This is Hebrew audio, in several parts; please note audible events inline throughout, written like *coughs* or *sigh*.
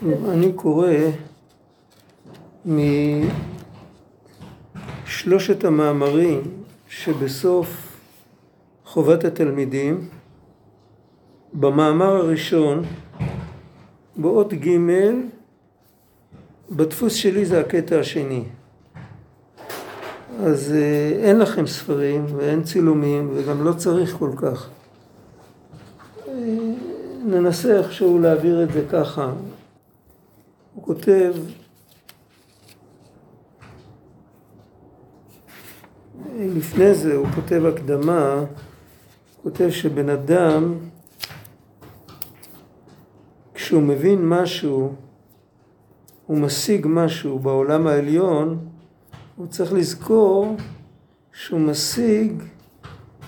טוב, אני קורא משלושת המאמרים שבסוף חובת התלמידים. במאמר הראשון, באות ג', בדפוס שלי זה הקטע השני. אז אה, אין לכם ספרים ואין צילומים וגם לא צריך כל כך. אה, ננסה איכשהו להעביר את זה ככה. הוא כותב לפני זה הוא כותב הקדמה, הוא כותב שבן אדם כשהוא מבין משהו, הוא משיג משהו בעולם העליון, הוא צריך לזכור שהוא משיג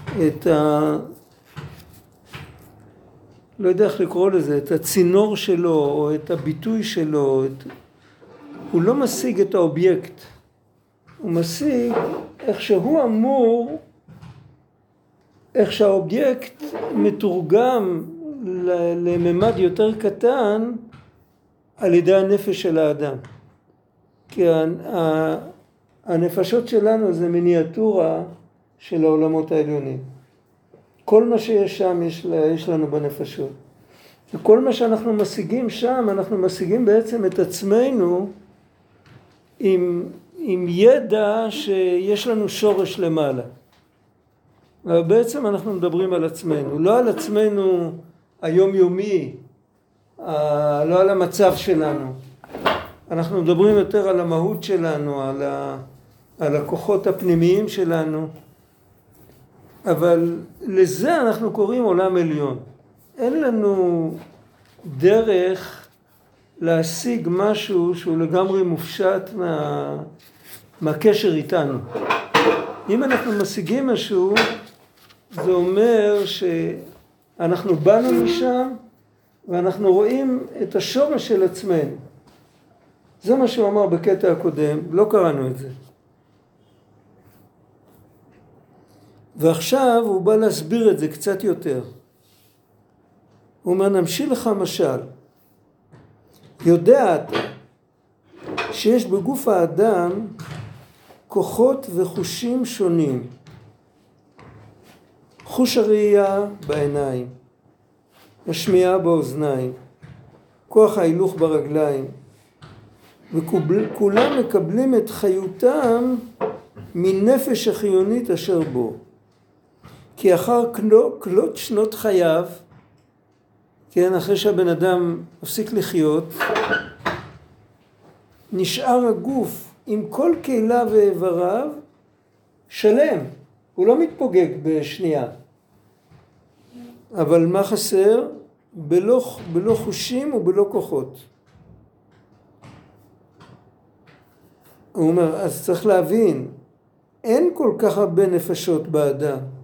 את ה... לא יודע איך לקרוא לזה, את הצינור שלו או את הביטוי שלו, את... הוא לא משיג את האובייקט, הוא משיג איך שהוא אמור, איך שהאובייקט מתורגם לממד יותר קטן על ידי הנפש של האדם. כי הנפשות שלנו זה מיניאטורה של העולמות העליונים. כל מה שיש שם יש, יש לנו בנפשות. וכל מה שאנחנו משיגים שם, אנחנו משיגים בעצם את עצמנו עם, עם ידע שיש לנו שורש למעלה. אבל בעצם אנחנו מדברים על עצמנו, לא על עצמנו היומיומי, לא על המצב שלנו. אנחנו מדברים יותר על המהות שלנו, על, ה, על הכוחות הפנימיים שלנו, אבל לזה אנחנו קוראים עולם עליון. אין לנו דרך להשיג משהו שהוא לגמרי מופשט מה, מהקשר איתנו. אם אנחנו משיגים משהו, זה אומר ש... אנחנו באנו משם ואנחנו רואים את השורש של עצמנו. זה מה שהוא אמר בקטע הקודם, לא קראנו את זה. ועכשיו הוא בא להסביר את זה קצת יותר. הוא אומר, נמשיל לך משל. יודע אתה שיש בגוף האדם כוחות וחושים שונים. חוש הראייה בעיניים, השמיעה באוזניים, כוח ההילוך ברגליים, וכולם מקבלים את חיותם מנפש החיונית אשר בו. כי אחר כלות שנות חייו, כן, אחרי שהבן אדם מפסיק לחיות, נשאר הגוף עם כל כליו ואיבריו שלם, הוא לא מתפוגג בשנייה. אבל מה חסר? בלא, בלא חושים ובלא כוחות. הוא אומר, אז צריך להבין, אין כל כך הרבה נפשות באדם.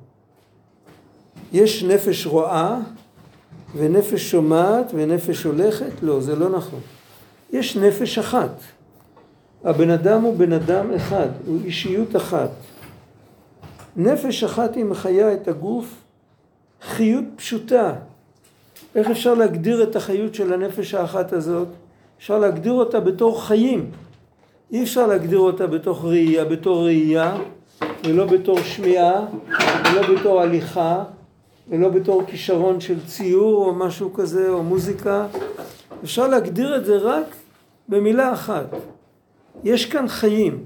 יש נפש רואה ונפש שומעת ונפש הולכת? לא, זה לא נכון. יש נפש אחת. הבן אדם הוא בן אדם אחד, הוא אישיות אחת. נפש אחת היא מחיה את הגוף חיות פשוטה. איך אפשר להגדיר את החיות של הנפש האחת הזאת? אפשר להגדיר אותה בתור חיים. אי אפשר להגדיר אותה בתוך ראייה, בתור ראייה, ולא בתור שמיעה, ולא בתור הליכה, ולא בתור כישרון של ציור או משהו כזה, או מוזיקה. אפשר להגדיר את זה רק במילה אחת. יש כאן חיים.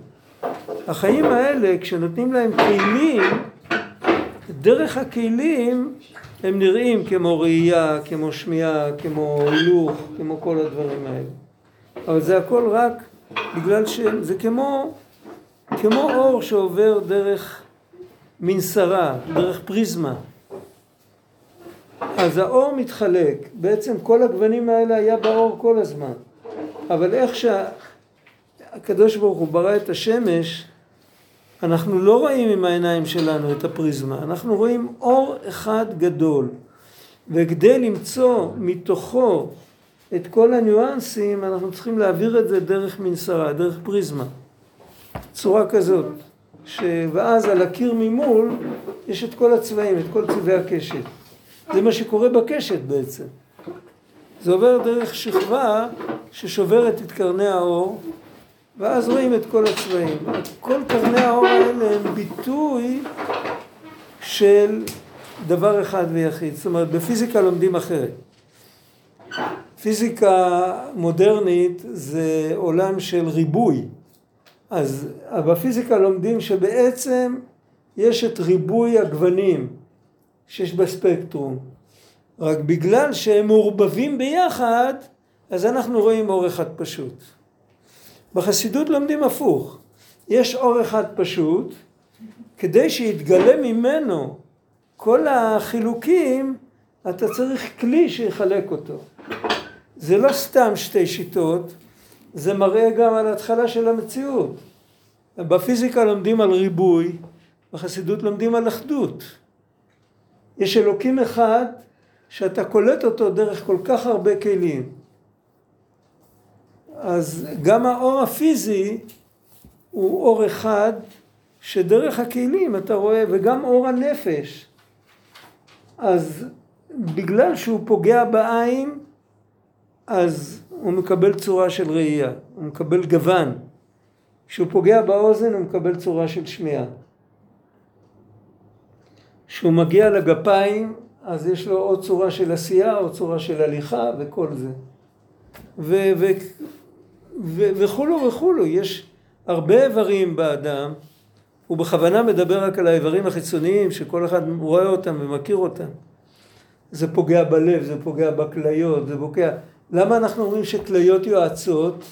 החיים האלה, כשנותנים להם כלים, דרך הכלים הם נראים כמו ראייה, כמו שמיעה, כמו הילוך, כמו כל הדברים האלה. אבל זה הכל רק בגלל שזה כמו, כמו אור שעובר דרך מנסרה, דרך פריזמה. אז האור מתחלק, בעצם כל הגוונים האלה היה באור כל הזמן. אבל איך שהקדוש ברוך הוא ברא את השמש, אנחנו לא רואים עם העיניים שלנו את הפריזמה, אנחנו רואים אור אחד גדול. וכדי למצוא מתוכו את כל הניואנסים, אנחנו צריכים להעביר את זה דרך מנסרה, דרך פריזמה. צורה כזאת. ש... ואז על הקיר ממול יש את כל הצבעים, את כל צבעי הקשת. זה מה שקורה בקשת בעצם. זה עובר דרך שכבה ששוברת את קרני האור, ואז רואים את כל הצבעים. כל קרני האור האלה הם ביטוי של דבר אחד ויחיד. זאת אומרת, בפיזיקה לומדים אחרת. פיזיקה מודרנית זה עולם של ריבוי. אז בפיזיקה לומדים שבעצם יש את ריבוי הגוונים שיש בספקטרום. רק בגלל שהם מעורבבים ביחד, אז אנחנו רואים אור אחד פשוט. בחסידות לומדים הפוך. יש אור אחד פשוט, כדי שיתגלה ממנו כל החילוקים, אתה צריך כלי שיחלק אותו. זה לא סתם שתי שיטות, זה מראה גם על התחלה של המציאות. בפיזיקה לומדים על ריבוי, בחסידות לומדים על אחדות. יש אלוקים אחד שאתה קולט אותו דרך כל כך הרבה כלים. אז גם האור הפיזי הוא אור אחד שדרך הכלים אתה רואה, וגם אור הנפש. אז בגלל שהוא פוגע בעין, אז הוא מקבל צורה של ראייה, הוא מקבל גוון. כשהוא פוגע באוזן הוא מקבל צורה של שמיעה. כשהוא מגיע לגפיים אז יש לו או צורה של עשייה או צורה של הליכה וכל זה. ו- ו- ו- וכולו וכולו, יש הרבה איברים באדם, הוא בכוונה מדבר רק על האיברים החיצוניים שכל אחד רואה אותם ומכיר אותם. זה פוגע בלב, זה פוגע בכליות, זה פוגע... למה אנחנו אומרים שכליות יועצות?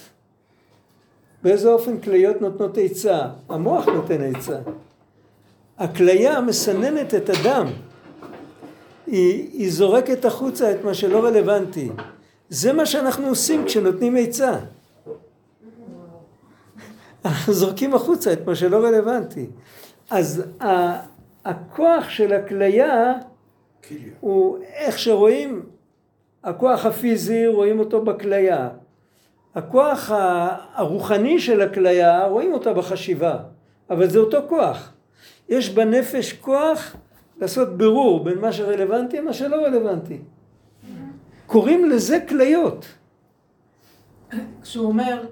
באיזה אופן כליות נותנות עצה? המוח נותן עצה. הכליה מסננת את הדם. היא, היא זורקת החוצה את מה שלא רלוונטי. זה מה שאנחנו עושים כשנותנים עצה. אנחנו זורקים החוצה את מה שלא רלוונטי. אז הכוח של הכליה הוא איך שרואים, הכוח הפיזי רואים אותו בכליה. הכוח הרוחני של הכליה רואים אותה בחשיבה, אבל זה אותו כוח. יש בנפש כוח לעשות בירור בין מה שרלוונטי למה שלא רלוונטי. קוראים לזה כליות. כשהוא אומר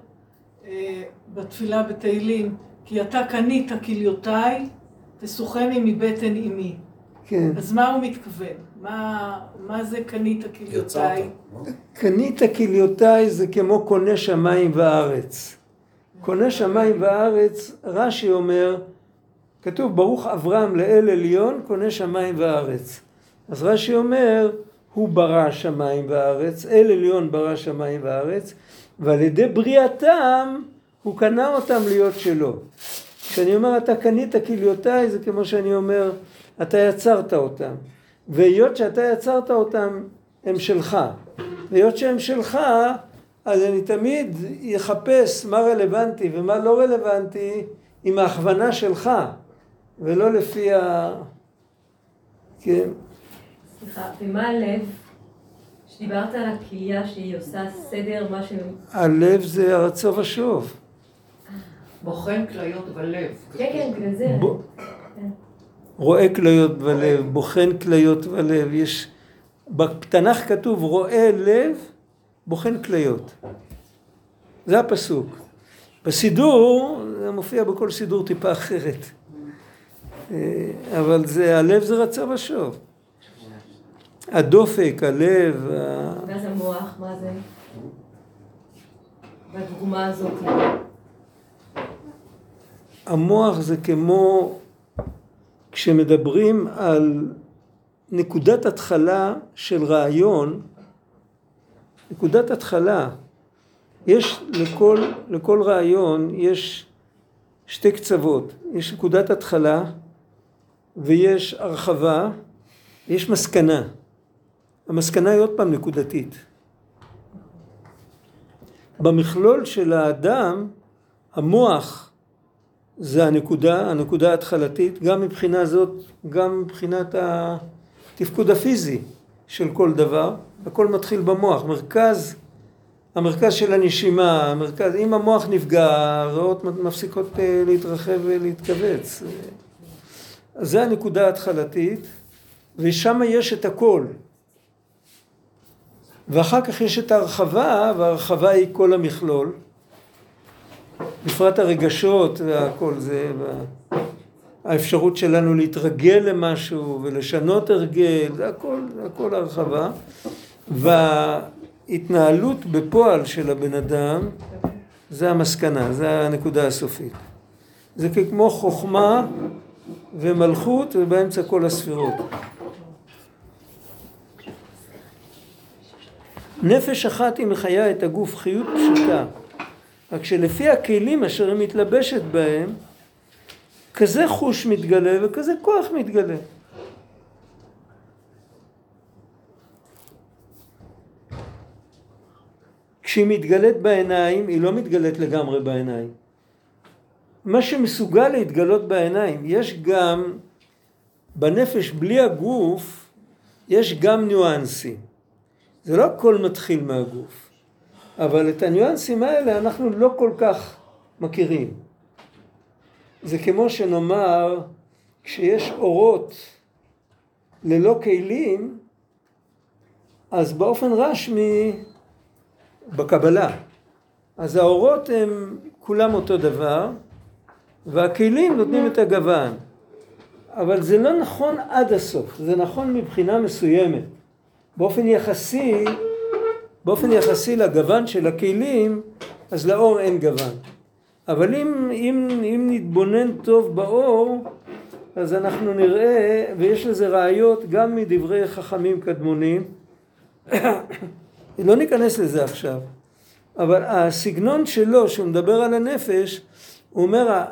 אה, בתפילה בתהילים, כי אתה קנית כליותיי, תסוכני מבטן אמי. כן. אז מה הוא מתכוון? מה, מה זה קנית כליותיי? קנית כליותיי זה כמו קונה שמיים וארץ. קונה שמיים וארץ, רש"י אומר, כתוב ברוך אברהם לאל עליון קונה שמיים וארץ. אז רש"י אומר הוא ברא שמיים וארץ, אל עליון ברא שמיים וארץ, ועל ידי בריאתם הוא קנה אותם להיות שלו. כשאני אומר אתה קנית כליותיי זה כמו שאני אומר אתה יצרת אותם. והיות שאתה יצרת אותם הם שלך. והיות שהם שלך אז אני תמיד אחפש מה רלוונטי ומה לא רלוונטי עם ההכוונה שלך. ולא לפי ה... כן. סליחה, ומה הלב? שדיברת על הכליה שהיא עושה סדר, מה ש... הלב זה הרצו ושוב. בוחן כליות בלב. כן, כן, בגלל זה. כן. רואה כליות בלב, בוחן כליות בלב, יש... בתנ"ך כתוב רואה לב, בוחן כליות. זה הפסוק. בסידור, זה מופיע בכל סידור טיפה אחרת. אה, אבל זה, הלב זה רצה ושוב. הדופק, הלב. מה זה המוח? מה זה? בדוגמה הזאת. המוח זה כמו כשמדברים על נקודת התחלה של רעיון, נקודת התחלה, יש לכל, לכל רעיון, יש שתי קצוות, יש נקודת התחלה ויש הרחבה, יש מסקנה. המסקנה היא עוד פעם נקודתית. במכלול של האדם, המוח זה הנקודה, הנקודה ההתחלתית, גם מבחינה זאת, גם מבחינת התפקוד הפיזי של כל דבר, הכל מתחיל במוח. מרכז, המרכז של הנשימה, המרכז, אם המוח נפגע, הריאות מפסיקות אה, להתרחב ולהתכווץ. זה הנקודה ההתחלתית, ושם יש את הכל. ואחר כך יש את ההרחבה, וההרחבה היא כל המכלול. בפרט הרגשות והכל זה, והאפשרות שלנו להתרגל למשהו ולשנות הרגל, זה הכל, הכל הרחבה. וההתנהלות בפועל של הבן אדם, זה המסקנה, זה הנקודה הסופית. זה כמו חוכמה ומלכות ובאמצע כל הספירות. נפש אחת היא מחיה את הגוף חיות פשוטה, רק שלפי הכלים אשר היא מתלבשת בהם, כזה חוש מתגלה וכזה כוח מתגלה. כשהיא מתגלית בעיניים, היא לא מתגלית לגמרי בעיניים. מה שמסוגל להתגלות בעיניים, יש גם בנפש בלי הגוף, יש גם ניואנסים. זה לא הכל מתחיל מהגוף, אבל את הניואנסים האלה אנחנו לא כל כך מכירים. זה כמו שנאמר, כשיש אורות ללא כלים, אז באופן רשמי, בקבלה, אז האורות הם כולם אותו דבר, והכלים נותנים את הגוון. אבל זה לא נכון עד הסוף, זה נכון מבחינה מסוימת. באופן יחסי, באופן יחסי לגוון של הכלים, אז לאור אין גוון. אבל אם, אם, אם נתבונן טוב באור, אז אנחנו נראה, ויש לזה ראיות גם מדברי חכמים קדמונים, *coughs* לא ניכנס לזה עכשיו, אבל הסגנון שלו, שהוא מדבר על הנפש, הוא אומר,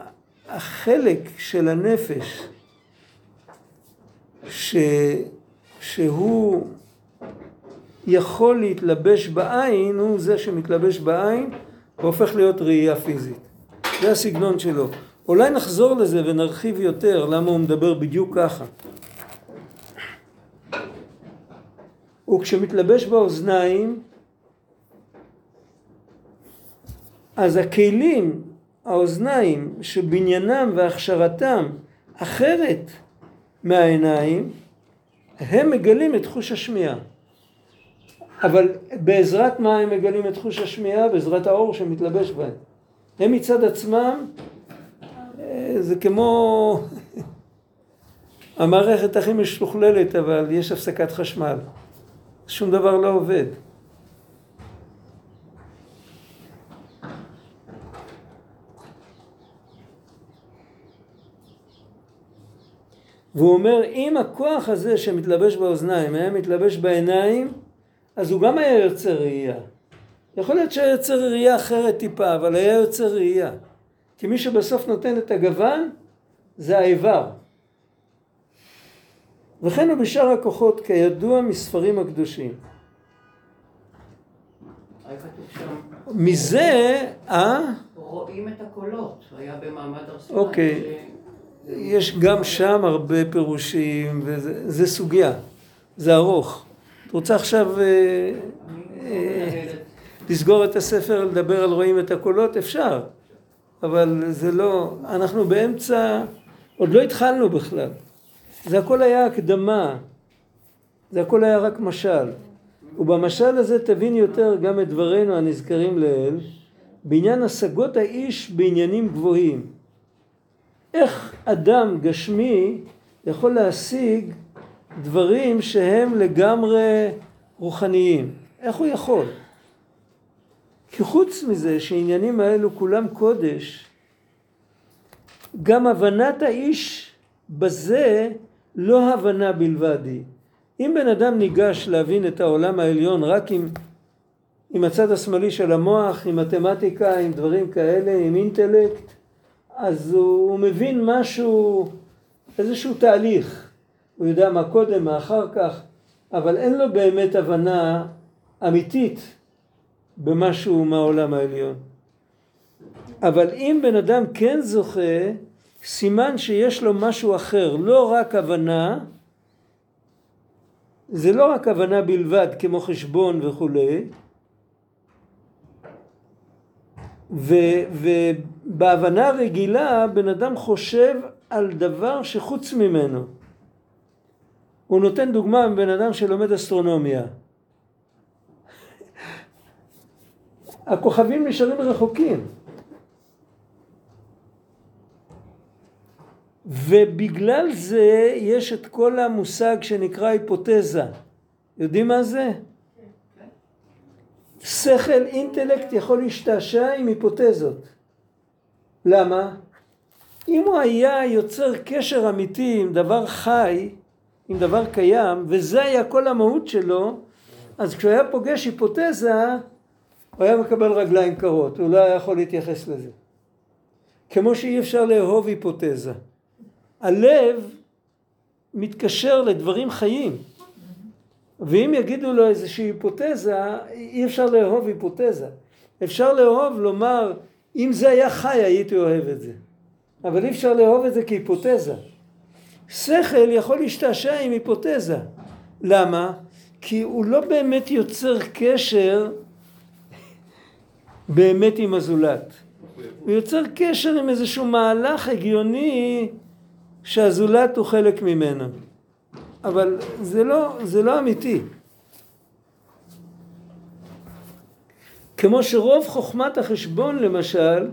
החלק של הנפש ש, שהוא יכול להתלבש בעין, הוא זה שמתלבש בעין והופך להיות ראייה פיזית. זה הסגנון שלו. אולי נחזור לזה ונרחיב יותר למה הוא מדבר בדיוק ככה. וכשמתלבש באוזניים, אז הכלים, האוזניים, שבניינם והכשרתם אחרת מהעיניים, הם מגלים את חוש השמיעה. אבל בעזרת מה הם מגלים את חוש השמיעה? בעזרת האור שמתלבש בהם. הם מצד עצמם, אה, זה כמו *laughs* המערכת הכי משוכללת, אבל יש הפסקת חשמל. שום דבר לא עובד. והוא אומר, אם הכוח הזה שמתלבש באוזניים היה מתלבש בעיניים, אז הוא גם היה יוצר ראייה. יכול להיות שהיה יוצר ראייה אחרת טיפה, אבל היה יוצר ראייה. כי מי שבסוף נותן את הגוון זה האיבר. וכן הוא בשאר הכוחות כידוע מספרים הקדושים. מזה, אה? רואים את הקולות, היה במעמד הר סיני. אוקיי. יש גם שם הרבה פירושים, וזה סוגיה, זה ארוך. את רוצה עכשיו אה, אה, לסגור את הספר, לדבר על רואים את הקולות? אפשר, אבל זה לא, אנחנו באמצע, עוד לא התחלנו בכלל. זה הכל היה הקדמה, זה הכל היה רק משל. ובמשל הזה תבין יותר גם את דברינו הנזכרים לעיל, בעניין השגות האיש בעניינים גבוהים. איך אדם גשמי יכול להשיג דברים שהם לגמרי רוחניים? איך הוא יכול? כי חוץ מזה שעניינים האלו כולם קודש, גם הבנת האיש בזה לא הבנה בלבד היא. אם בן אדם ניגש להבין את העולם העליון רק עם, עם הצד השמאלי של המוח, עם מתמטיקה, עם דברים כאלה, עם אינטלקט, אז הוא, הוא מבין משהו, איזשהו תהליך. הוא יודע מה קודם, מה אחר כך, אבל אין לו באמת הבנה אמיתית במשהו מהעולם העליון. אבל אם בן אדם כן זוכה, סימן שיש לו משהו אחר, לא רק הבנה, זה לא רק הבנה בלבד כמו חשבון וכולי, ובהבנה רגילה בן אדם חושב על דבר שחוץ ממנו. הוא נותן דוגמה מבן אדם שלומד אסטרונומיה. הכוכבים נשארים רחוקים. ובגלל זה יש את כל המושג שנקרא היפותזה. יודעים מה זה? שכל, אינטלקט יכול להשתעשע עם היפותזות. למה? אם הוא היה יוצר קשר אמיתי עם דבר חי, עם דבר קיים, וזה היה כל המהות שלו, אז כשהוא היה פוגש היפותזה, הוא היה מקבל רגליים קרות, הוא לא היה יכול להתייחס לזה. כמו שאי אפשר לאהוב היפותזה. הלב מתקשר לדברים חיים. ואם יגידו לו איזושהי היפותזה, אי אפשר לאהוב היפותזה. אפשר לאהוב, לומר, אם זה היה חי הייתי אוהב את זה. אבל אי אפשר לאהוב את זה כהיפותזה. שכל יכול להשתעשע עם היפותזה. למה? כי הוא לא באמת יוצר קשר באמת עם הזולת. הוא יוצר קשר עם איזשהו מהלך הגיוני שהזולת הוא חלק ממנו. אבל זה לא, זה לא אמיתי. כמו שרוב חוכמת החשבון למשל,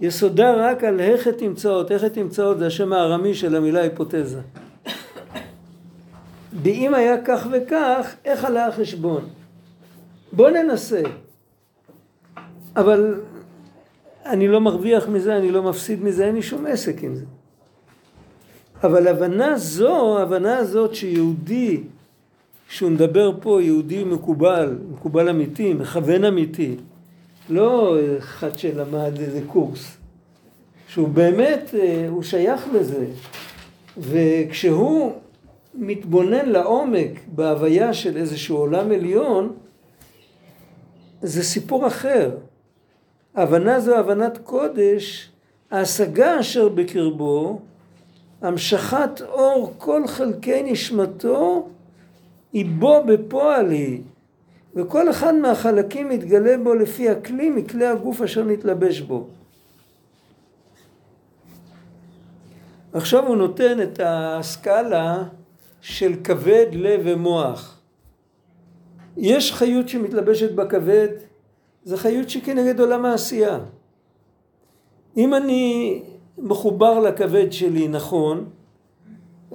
יסודה רק על הכת תמצאות. הכת תמצאות זה השם הארמי של המילה היפותזה. ואם היה כך וכך, איך עלה החשבון? בוא ננסה. אבל אני לא מרוויח מזה, אני לא מפסיד מזה, אין לי שום עסק עם זה. אבל הבנה זו, ההבנה הזאת שיהודי, שהוא מדבר פה, יהודי מקובל, מקובל אמיתי, מכוון אמיתי, לא אחד שלמד איזה קורס, שהוא באמת, אה, הוא שייך לזה, וכשהוא מתבונן לעומק בהוויה של איזשהו עולם עליון, זה סיפור אחר. הבנה זו הבנת קודש, ההשגה אשר בקרבו, המשכת אור כל חלקי נשמתו, היא בו בפועל היא. וכל אחד מהחלקים מתגלה בו לפי הכלי מכלי הגוף אשר נתלבש בו. עכשיו הוא נותן את הסקאלה של כבד, לב ומוח. יש חיות שמתלבשת בכבד, זה חיות שכנגד עולם העשייה. אם אני מחובר לכבד שלי נכון,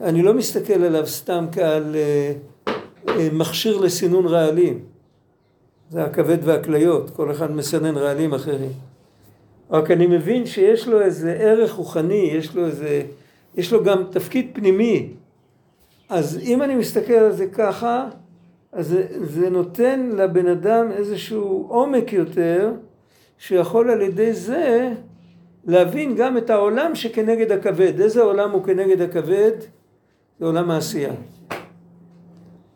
אני לא מסתכל עליו סתם כעל אה, אה, מכשיר לסינון רעלים. זה הכבד והכליות, כל אחד מסנן רעלים אחרים. רק אני מבין שיש לו איזה ערך רוחני, יש לו איזה, יש לו גם תפקיד פנימי. אז אם אני מסתכל על זה ככה, אז זה, זה נותן לבן אדם איזשהו עומק יותר, שיכול על ידי זה להבין גם את העולם שכנגד הכבד. איזה עולם הוא כנגד הכבד? זה עולם העשייה.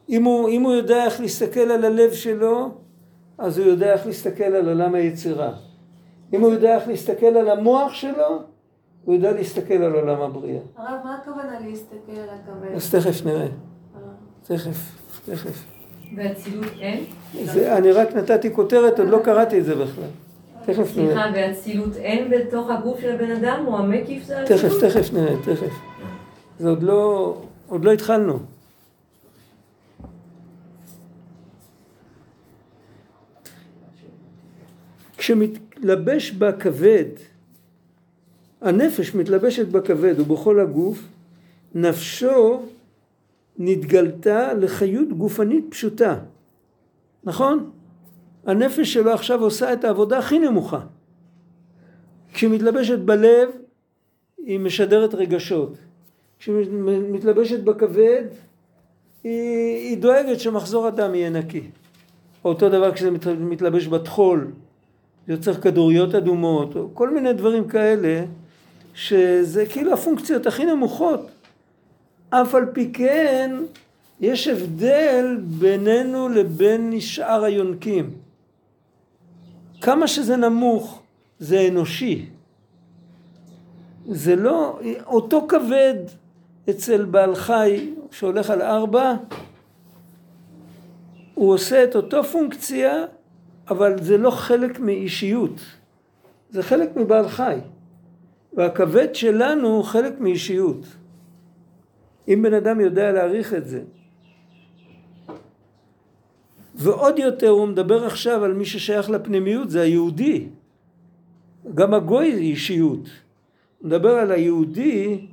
אם הוא, אם הוא יודע איך להסתכל על הלב שלו, אז הוא יודע איך להסתכל על עולם היצירה. אם הוא יודע איך להסתכל על המוח שלו, הוא יודע להסתכל על עולם הבריאה. הרב, מה הכוונה להסתכל על הכבד? אז תכף נראה. אה. תכף, תכף. באצילות אין? אני רק נתתי כותרת, עוד לא קראתי את זה בכלל. תכף נראה. סליחה, באצילות אין בתוך הגוף של הבן אדם? הוא המקיף זה אצילות? תכף, תכף נראה, תכף. זה עוד לא, עוד לא התחלנו. כשמתלבש בכבד, הנפש מתלבשת בכבד ובכל הגוף, נפשו נתגלתה לחיות גופנית פשוטה. נכון? הנפש שלו עכשיו עושה את העבודה הכי נמוכה. כשהיא מתלבשת בלב, היא משדרת רגשות. כשהיא מתלבשת בכבד, היא, היא דואגת שמחזור הדם יהיה נקי. אותו דבר כשזה מתלבש בטחול, יוצר כדוריות אדומות, או כל מיני דברים כאלה, שזה כאילו הפונקציות הכי נמוכות. אף על פי כן, יש הבדל בינינו לבין שאר היונקים. כמה שזה נמוך, זה אנושי. זה לא, אותו כבד אצל בעל חי שהולך על ארבע, הוא עושה את אותו פונקציה, אבל זה לא חלק מאישיות, זה חלק מבעל חי. והכבד שלנו הוא חלק מאישיות. אם בן אדם יודע להעריך את זה. ועוד יותר הוא מדבר עכשיו על מי ששייך לפנימיות, זה היהודי. גם הגוי היא אישיות. הוא מדבר על היהודי,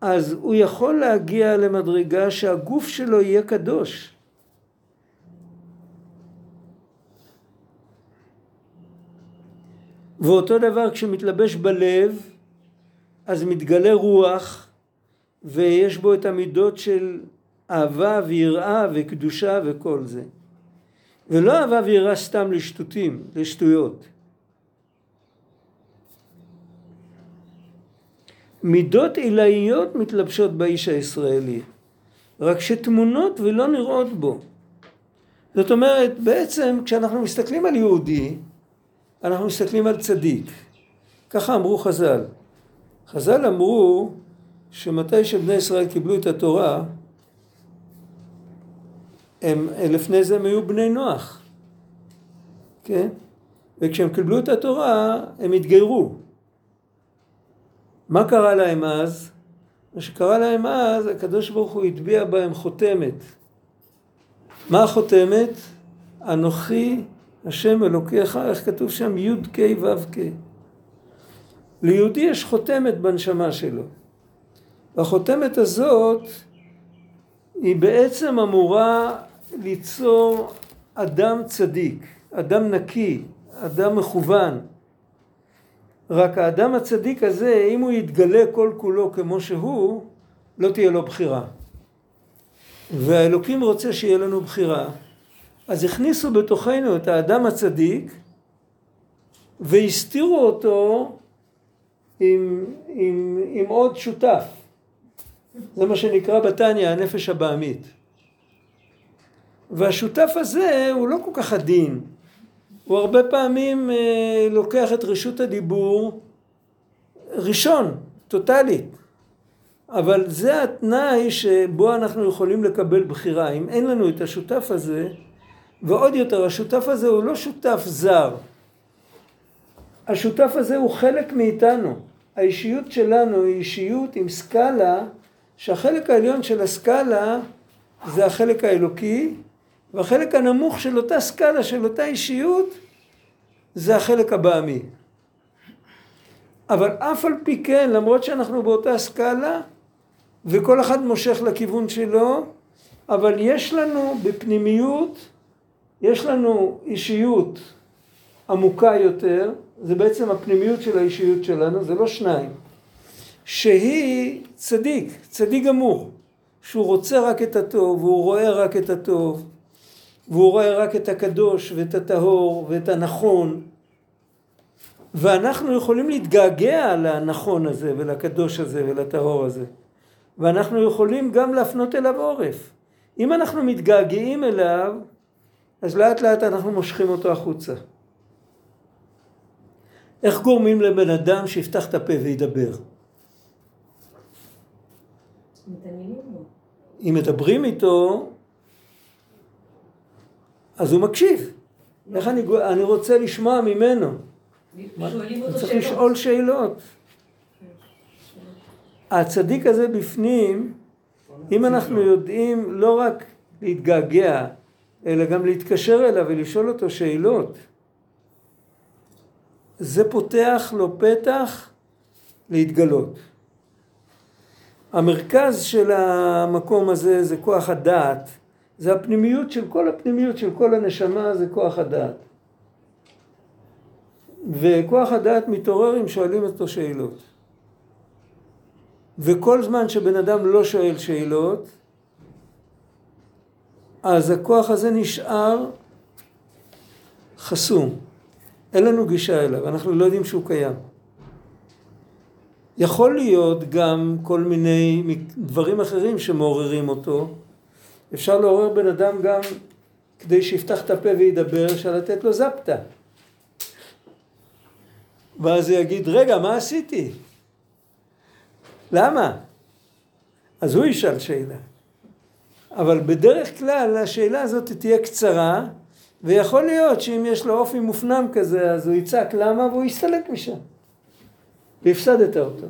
אז הוא יכול להגיע למדרגה שהגוף שלו יהיה קדוש. ואותו דבר כשמתלבש בלב, אז מתגלה רוח, ויש בו את המידות של אהבה ויראה וקדושה וכל זה. ולא אהבה ויראה סתם לשטותים, לשטויות. מידות עילאיות מתלבשות באיש הישראלי, רק שתמונות ולא נראות בו. זאת אומרת, בעצם כשאנחנו מסתכלים על יהודי, אנחנו מסתכלים על צדיק. ככה אמרו חז"ל. חז"ל אמרו שמתי שבני ישראל קיבלו את התורה, הם, לפני זה הם היו בני נוח, כן? וכשהם קיבלו את התורה, הם התגיירו. מה קרה להם אז? מה שקרה להם אז, הקדוש ברוך הוא הטביע בהם חותמת. מה החותמת? אנוכי השם אלוקיך, איך כתוב שם? י' כ' ו' כ'. ליהודי יש חותמת בנשמה שלו. והחותמת הזאת היא בעצם אמורה ליצור אדם צדיק, אדם נקי, אדם מכוון. רק האדם הצדיק הזה, אם הוא יתגלה כל כולו כמו שהוא, לא תהיה לו בחירה. והאלוקים רוצה שיהיה לנו בחירה, אז הכניסו בתוכנו את האדם הצדיק והסתירו אותו עם, עם, עם עוד שותף. זה מה שנקרא בתניא הנפש הבעמית. והשותף הזה הוא לא כל כך עדין, הוא הרבה פעמים אה, לוקח את רשות הדיבור ראשון, טוטאלית. אבל זה התנאי שבו אנחנו יכולים לקבל בחירה. אם אין לנו את השותף הזה, ועוד יותר, השותף הזה הוא לא שותף זר. השותף הזה הוא חלק מאיתנו. האישיות שלנו היא אישיות עם סקאלה, שהחלק העליון של הסקאלה זה החלק האלוקי, והחלק הנמוך של אותה סקאלה, של אותה אישיות, זה החלק הבעמי. אבל אף על פי כן, למרות שאנחנו באותה סקאלה, וכל אחד מושך לכיוון שלו, אבל יש לנו בפנימיות, יש לנו אישיות עמוקה יותר, זה בעצם הפנימיות של האישיות שלנו, זה לא שניים, שהיא צדיק, צדיק גמור, שהוא רוצה רק את הטוב, והוא רואה רק את הטוב, והוא רואה רק את הקדוש ואת הטהור ואת הנכון, ואנחנו יכולים להתגעגע לנכון הזה ולקדוש הזה ולטהור הזה. ואנחנו יכולים גם להפנות אליו עורף. אם אנחנו מתגעגעים אליו, אז לאט לאט אנחנו מושכים אותו החוצה. איך גורמים לבן אדם שיפתח את הפה וידבר? אם מדברים איתו, אז הוא מקשיב. איך אני, אני רוצה לשמוע ממנו. צריך לשאול שאלות. הצדיק הזה בפנים, אם אנחנו יודעים לא רק להתגעגע, אלא גם להתקשר אליו ולשאול אותו שאלות, זה פותח לו פתח להתגלות. המרכז של המקום הזה זה כוח הדעת, זה הפנימיות של כל הפנימיות של כל הנשמה זה כוח הדעת. וכוח הדעת מתעורר אם שואלים אותו שאלות. וכל זמן שבן אדם לא שואל שאלות, אז הכוח הזה נשאר חסום. אין לנו גישה אליו, אנחנו לא יודעים שהוא קיים. יכול להיות גם כל מיני דברים אחרים שמעוררים אותו. אפשר לעורר בן אדם גם כדי שיפתח את הפה וידבר, אפשר לתת לו זפטה. ואז הוא יגיד, רגע, מה עשיתי? למה? אז הוא ישאל שאלה. אבל בדרך כלל השאלה הזאת תהיה קצרה, ויכול להיות שאם יש לו אופי מופנם כזה, אז הוא יצעק למה והוא יסתלק משם. והפסדת אותו.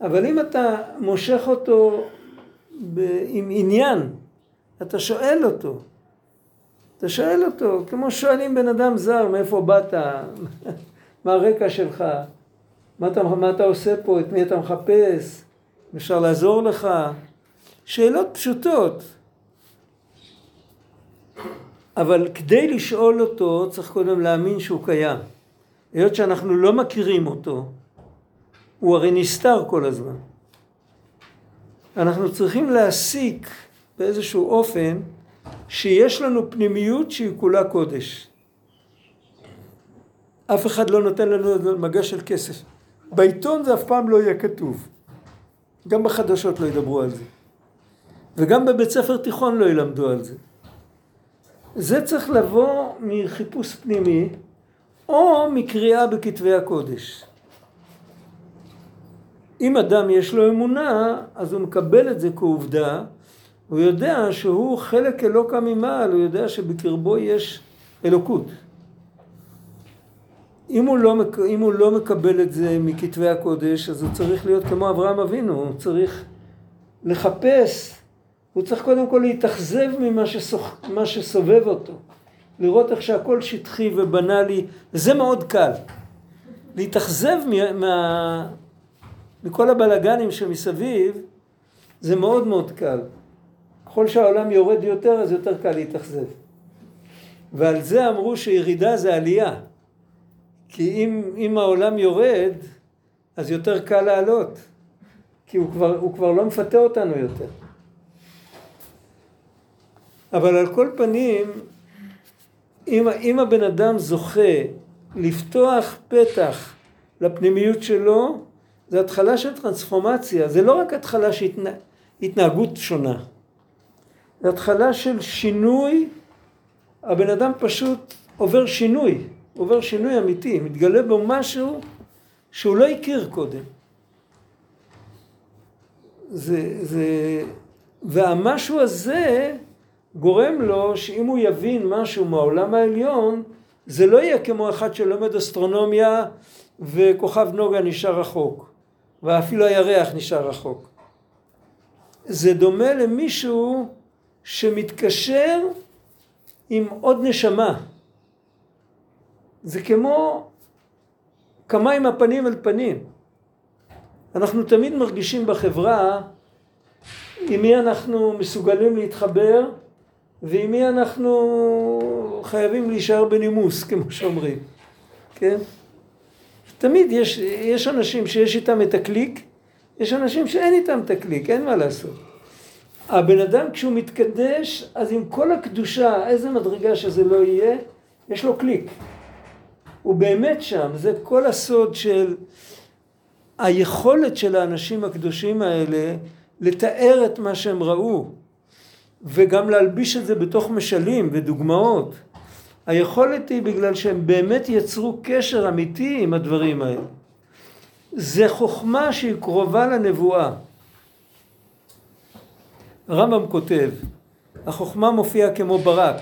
אבל אם אתה מושך אותו ב- עם עניין, אתה שואל אותו, אתה שואל אותו, כמו שואלים בן אדם זר, מאיפה באת, *laughs* מה הרקע שלך, מה אתה, מה אתה עושה פה, את מי אתה מחפש, אפשר לעזור לך, שאלות פשוטות. אבל כדי לשאול אותו צריך קודם להאמין שהוא קיים. היות שאנחנו לא מכירים אותו, הוא הרי נסתר כל הזמן. אנחנו צריכים להסיק באיזשהו אופן שיש לנו פנימיות שהיא כולה קודש. אף אחד לא נותן לנו מגע של כסף. בעיתון זה אף פעם לא יהיה כתוב. גם בחדשות לא ידברו על זה. וגם בבית ספר תיכון לא ילמדו על זה. זה צריך לבוא מחיפוש פנימי או מקריאה בכתבי הקודש. אם אדם יש לו אמונה, אז הוא מקבל את זה כעובדה, הוא יודע שהוא חלק אלוקא ממעל, הוא יודע שבקרבו יש אלוקות. אם הוא, לא, אם הוא לא מקבל את זה מכתבי הקודש, אז הוא צריך להיות כמו אברהם אבינו, הוא צריך לחפש, הוא צריך קודם כל להתאכזב ממה שסוח, שסובב אותו, לראות איך שהכל שטחי ובנאלי, זה מאוד קל. להתאכזב מה, מה, מכל הבלגנים שמסביב, זה מאוד מאוד קל. ככל שהעולם יורד יותר, אז יותר קל להתאכזב. ועל זה אמרו שירידה זה עלייה. כי אם, אם העולם יורד, אז יותר קל לעלות. כי הוא כבר, הוא כבר לא מפתה אותנו יותר. אבל על כל פנים, אם, אם הבן אדם זוכה לפתוח פתח לפנימיות שלו, זה התחלה של טרנספורמציה, זה לא רק התחלה של התנה, התנהגות שונה, זה התחלה של שינוי, הבן אדם פשוט עובר שינוי, עובר שינוי אמיתי, מתגלה בו משהו שהוא לא הכיר קודם. זה, זה, והמשהו הזה גורם לו שאם הוא יבין משהו מהעולם העליון, זה לא יהיה כמו אחד שלומד אסטרונומיה וכוכב נוגה נשאר רחוק. ואפילו הירח נשאר רחוק. זה דומה למישהו שמתקשר עם עוד נשמה. זה כמו כמה עם הפנים אל פנים. אנחנו תמיד מרגישים בחברה עם מי אנחנו מסוגלים להתחבר ועם מי אנחנו חייבים להישאר בנימוס, *laughs* כמו שאומרים, כן? תמיד יש, יש אנשים שיש איתם את הקליק, יש אנשים שאין איתם את הקליק, אין מה לעשות. הבן אדם כשהוא מתקדש, אז עם כל הקדושה, איזה מדרגה שזה לא יהיה, יש לו קליק. הוא באמת שם, זה כל הסוד של היכולת של האנשים הקדושים האלה לתאר את מה שהם ראו, וגם להלביש את זה בתוך משלים ודוגמאות. היכולת היא בגלל שהם באמת יצרו קשר אמיתי עם הדברים האלה. זה חוכמה שהיא קרובה לנבואה. הרמב"ם כותב, החוכמה מופיעה כמו ברק,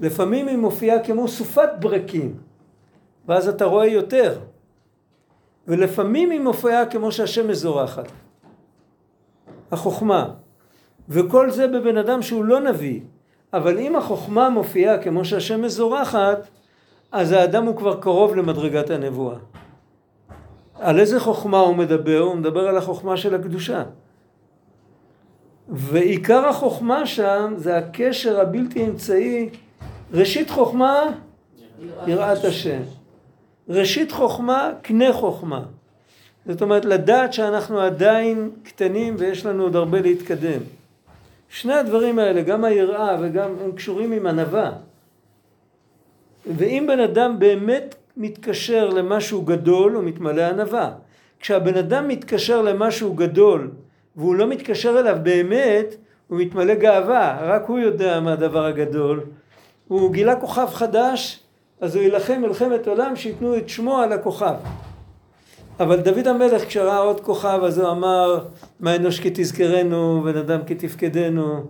לפעמים היא מופיעה כמו סופת ברקים, ואז אתה רואה יותר, ולפעמים היא מופיעה כמו שהשמש זורחת. החוכמה. וכל זה בבן אדם שהוא לא נביא, אבל אם החוכמה מופיעה כמו שהשמש זורחת, אז האדם הוא כבר קרוב למדרגת הנבואה. על איזה חוכמה הוא מדבר? הוא מדבר על החוכמה של הקדושה. ועיקר החוכמה שם זה הקשר הבלתי אמצעי, ראשית חוכמה, יראת השם. ראשית חוכמה, קנה חוכמה. זאת אומרת, לדעת שאנחנו עדיין קטנים ויש לנו עוד הרבה להתקדם. שני הדברים האלה, גם היראה וגם הם קשורים עם ענווה. ואם בן אדם באמת מתקשר למשהו גדול, הוא מתמלא ענווה. כשהבן אדם מתקשר למשהו גדול והוא לא מתקשר אליו באמת, הוא מתמלא גאווה, רק הוא יודע מה הדבר הגדול. הוא גילה כוכב חדש, אז הוא יילחם מלחמת עולם שייתנו את שמו על הכוכב. אבל דוד המלך כשראה עוד כוכב אז הוא אמר מה אנוש כי תזכרנו בן אדם כי תפקדנו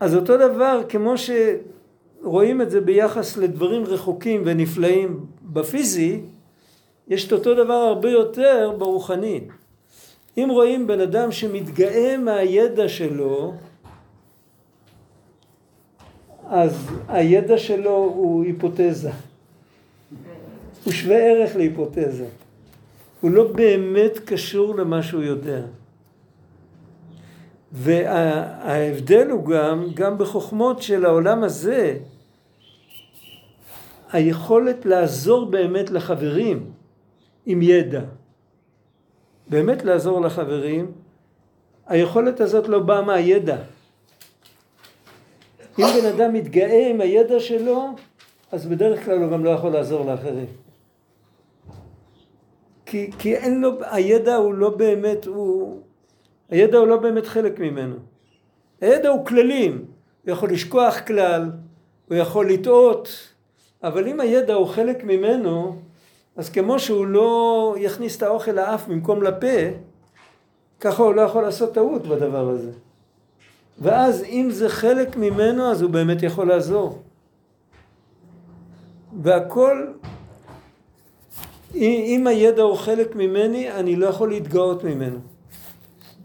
אז אותו דבר כמו שרואים את זה ביחס לדברים רחוקים ונפלאים בפיזי יש את אותו דבר הרבה יותר ברוחני אם רואים בן אדם שמתגאה מהידע שלו אז הידע שלו הוא היפותזה. הוא שווה ערך להיפותזה. הוא לא באמת קשור למה שהוא יודע. וההבדל הוא גם, גם בחוכמות של העולם הזה, היכולת לעזור באמת לחברים עם ידע. באמת לעזור לחברים, היכולת הזאת לא באה מהידע. אם בן אדם מתגאה עם הידע שלו, אז בדרך כלל הוא גם לא יכול לעזור לאחרים. כי, כי אין לו, הידע הוא לא באמת, הוא, הידע הוא לא באמת חלק ממנו. הידע הוא כללים, הוא יכול לשכוח כלל, הוא יכול לטעות, אבל אם הידע הוא חלק ממנו, אז כמו שהוא לא יכניס את האוכל לאף במקום לפה, ככה הוא לא יכול לעשות טעות בדבר הזה. ואז אם זה חלק ממנו, אז הוא באמת יכול לעזור. והכל, אם הידע הוא חלק ממני, אני לא יכול להתגאות ממנו.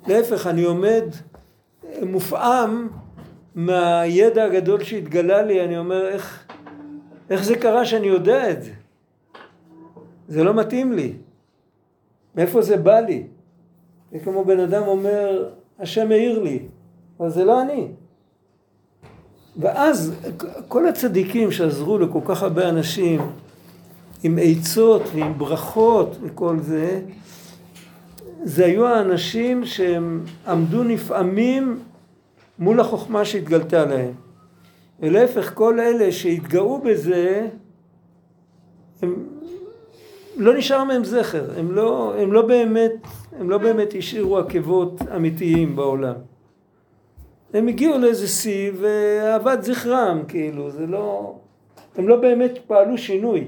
להפך, אני עומד מופעם מהידע הגדול שהתגלה לי, אני אומר, איך, איך זה קרה שאני יודע את זה? זה לא מתאים לי. מאיפה זה בא לי? זה כמו בן אדם אומר, השם העיר לי, אבל זה לא אני. ואז כל הצדיקים שעזרו לכל כך הרבה אנשים עם עצות ועם ברכות וכל זה, זה היו האנשים שהם עמדו נפעמים מול החוכמה שהתגלתה להם. ולהפך, כל אלה שהתגאו בזה, הם, לא נשאר מהם זכר, הם לא, הם לא באמת, הם לא באמת השאירו עקבות אמיתיים בעולם. הם הגיעו לאיזה שיא ואבד זכרם, כאילו, זה לא... הם לא באמת פעלו שינוי.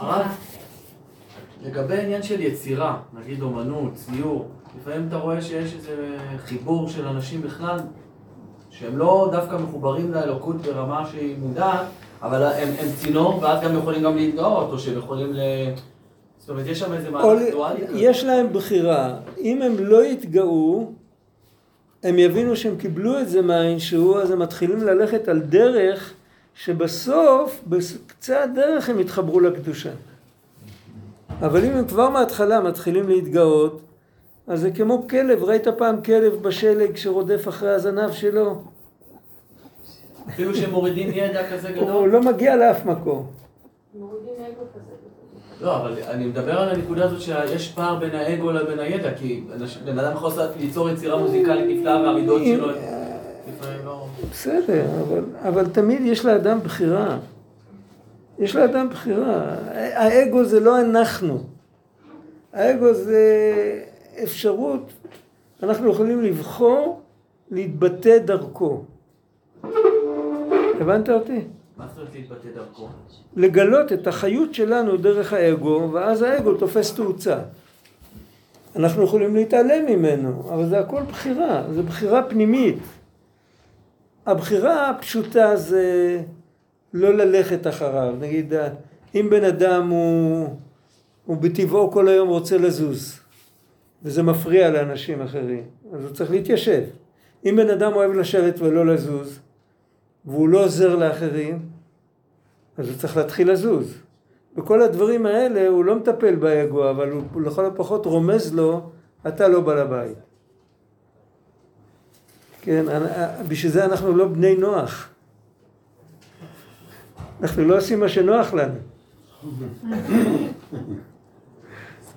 הרב, לגבי העניין של יצירה, נגיד אומנות, ציור, לפעמים אתה רואה שיש איזה חיבור של אנשים בכלל, שהם לא דווקא מחוברים לאלוקות ברמה שהיא מודעת, אבל הם, הם צינור, ואז גם יכולים גם להתגאות, או שהם יכולים ל... זאת אומרת, יש שם איזה דואלי כזה. יש להם בחירה. אם הם לא יתגאו, הם יבינו שהם קיבלו את זה מהאינשהו, אז הם מתחילים ללכת על דרך שבסוף, בקצה הדרך הם יתחברו לקדושה. אבל אם הם כבר מההתחלה מתחילים להתגאות, אז זה כמו כלב, ראית פעם כלב בשלג שרודף אחרי הזנב שלו? אפילו שהם מורידים ידע כזה גדול. הוא לא מגיע לאף מקום. לא, אבל אני מדבר על הנקודה הזאת שיש פער בין האגו לבין הידע, כי בן אדם יכול ליצור יצירה מוזיקלית נפלאה והמידות שלו לפעמים לא... בסדר, אבל, אבל תמיד יש לאדם בחירה. יש לאדם בחירה. האגו זה לא אנחנו. האגו זה אפשרות, אנחנו יכולים לבחור להתבטא דרכו. הבנת אותי? מה זאת אומרת להתבטא דרכו? לגלות את החיות שלנו דרך האגו, ואז האגו תופס תאוצה. אנחנו יכולים להתעלם ממנו, אבל זה הכל בחירה, זה בחירה פנימית. הבחירה הפשוטה זה לא ללכת אחריו. נגיד, אם בן אדם הוא, הוא בטבעו כל היום רוצה לזוז, וזה מפריע לאנשים אחרים, אז הוא צריך להתיישב. אם בן אדם אוהב לשבת ולא לזוז, והוא לא עוזר לאחרים, אז הוא צריך להתחיל לזוז. בכל הדברים האלה הוא לא מטפל באגו, אבל הוא לכל הפחות רומז לו, אתה לא בעל הבית. כן, בשביל זה אנחנו לא בני נוח. אנחנו לא עושים מה שנוח לנו.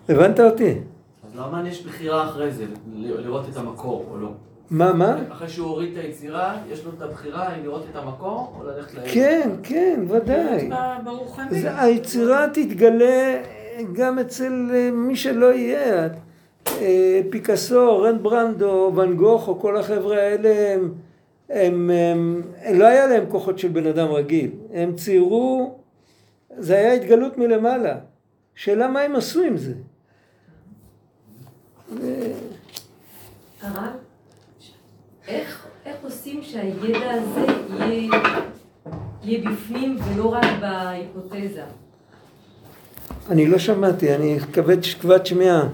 הבנת אותי? אז למה יש בחירה אחרי זה, לראות את המקור או לא? מה, מה? אחרי שהוא הוריד את היצירה, יש לו את הבחירה אם לראות את המקור או ללכת ל... כן, כן, ודאי. היצירה תתגלה גם אצל אה, מי שלא יהיה. אה, פיקאסו, רנברנדו, ואן גוך או כל החבר'ה האלה הם, הם, הם, הם לא היה להם כוחות של בן אדם רגיל. הם ציירו, זה היה התגלות מלמעלה. שאלה מה הם עשו עם זה. הרב, איך, איך עושים שהידע הזה יהיה, יהיה בפנים ולא רק בהיפותזה? אני לא שמעתי, אני כבד, כבד שמיעה.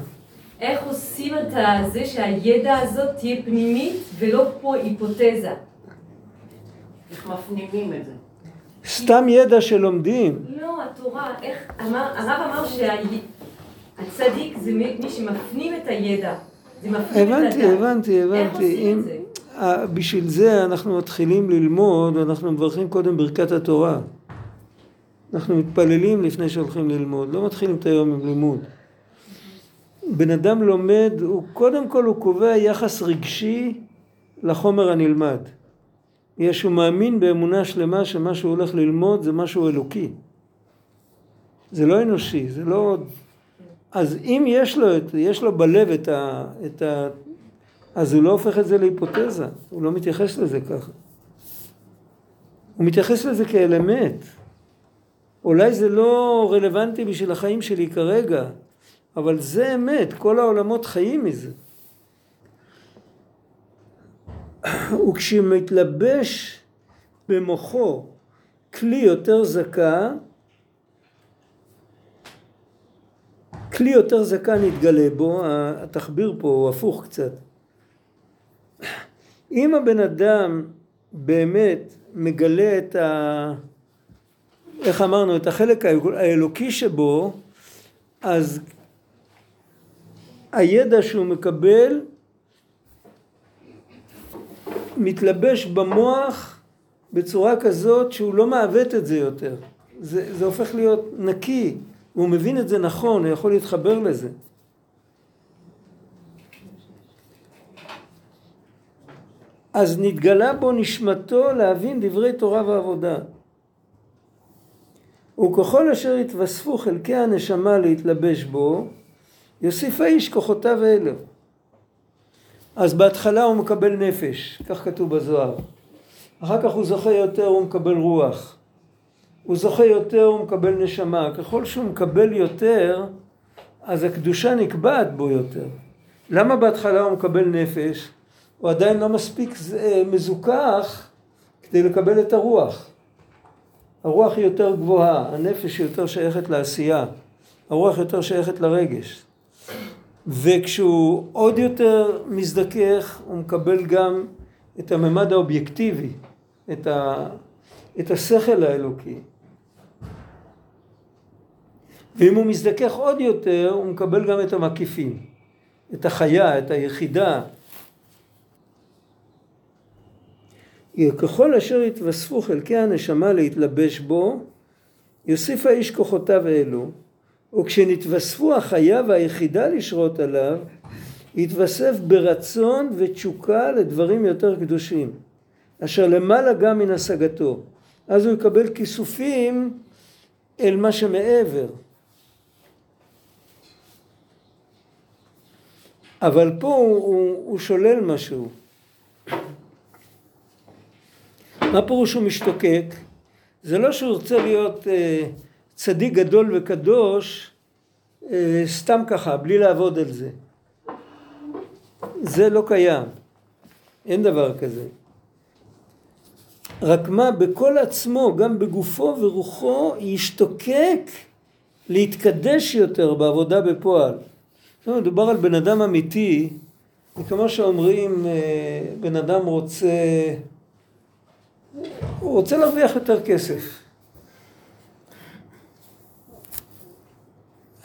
איך עושים את זה שהידע הזאת תהיה פנימית ולא פה היפותזה? איך מפנימים את זה? סתם ידע שלומדים. לא, התורה, איך, אמר, הרב אמר שהצדיק זה מי שמפנים את הידע. זה מפנים הבנתי, את. הבנתי, הבנתי. איך עושים אם- את זה? בשביל זה אנחנו מתחילים ללמוד, אנחנו מברכים קודם ברכת התורה. אנחנו מתפללים לפני שהולכים ללמוד, לא מתחילים את היום עם לימוד. בן אדם לומד, הוא קודם כל הוא קובע יחס רגשי לחומר הנלמד. יש, הוא מאמין באמונה שלמה שמה שהוא הולך ללמוד זה משהו אלוקי. זה לא אנושי, זה לא... אז אם יש לו, יש לו בלב את ה... את ה אז הוא לא הופך את זה להיפותזה, הוא לא מתייחס לזה ככה. הוא מתייחס לזה כאלמנט. אולי זה לא רלוונטי בשביל החיים שלי כרגע, אבל זה אמת, כל העולמות חיים מזה. וכשמתלבש במוחו כלי יותר זכה, כלי יותר זכה נתגלה בו, התחביר פה הוא הפוך קצת. אם הבן אדם באמת מגלה את ה... איך אמרנו, את החלק האלוקי שבו, אז הידע שהוא מקבל מתלבש במוח בצורה כזאת שהוא לא מעוות את זה יותר. זה, זה הופך להיות נקי, הוא מבין את זה נכון, הוא יכול להתחבר לזה. אז נתגלה בו נשמתו להבין דברי תורה ועבודה. וככל אשר יתווספו חלקי הנשמה להתלבש בו, יוסיף האיש כוחותיו אלו. אז בהתחלה הוא מקבל נפש, כך כתוב בזוהר. אחר כך הוא זוכה יותר, הוא מקבל רוח. הוא זוכה יותר, הוא מקבל נשמה. ככל שהוא מקבל יותר, אז הקדושה נקבעת בו יותר. למה בהתחלה הוא מקבל נפש? הוא עדיין לא מספיק מזוכח כדי לקבל את הרוח. הרוח היא יותר גבוהה, הנפש היא יותר שייכת לעשייה, הרוח יותר שייכת לרגש. וכשהוא עוד יותר מזדכך, הוא מקבל גם את הממד האובייקטיבי, את, ה, את השכל האלוקי. ואם הוא מזדכך עוד יותר, הוא מקבל גם את המקיפים, את החיה, את היחידה. ככל אשר יתווספו חלקי הנשמה להתלבש בו, יוסיף האיש כוחותיו אלו, וכשנתווספו החיה והיחידה לשרות עליו, יתווסף ברצון ותשוקה לדברים יותר קדושים, אשר למעלה גם מן השגתו. אז הוא יקבל כיסופים אל מה שמעבר. אבל פה הוא, הוא, הוא שולל משהו. מה פירוש הוא משתוקק? זה לא שהוא רוצה להיות אה, צדיק גדול וקדוש אה, סתם ככה, בלי לעבוד על זה. זה לא קיים. אין דבר כזה. רק מה, בכל עצמו, גם בגופו ורוחו, ישתוקק להתקדש יותר בעבודה בפועל. אומרת, מדובר על בן אדם אמיתי, וכמו שאומרים, אה, בן אדם רוצה, הוא רוצה להרוויח יותר כסף.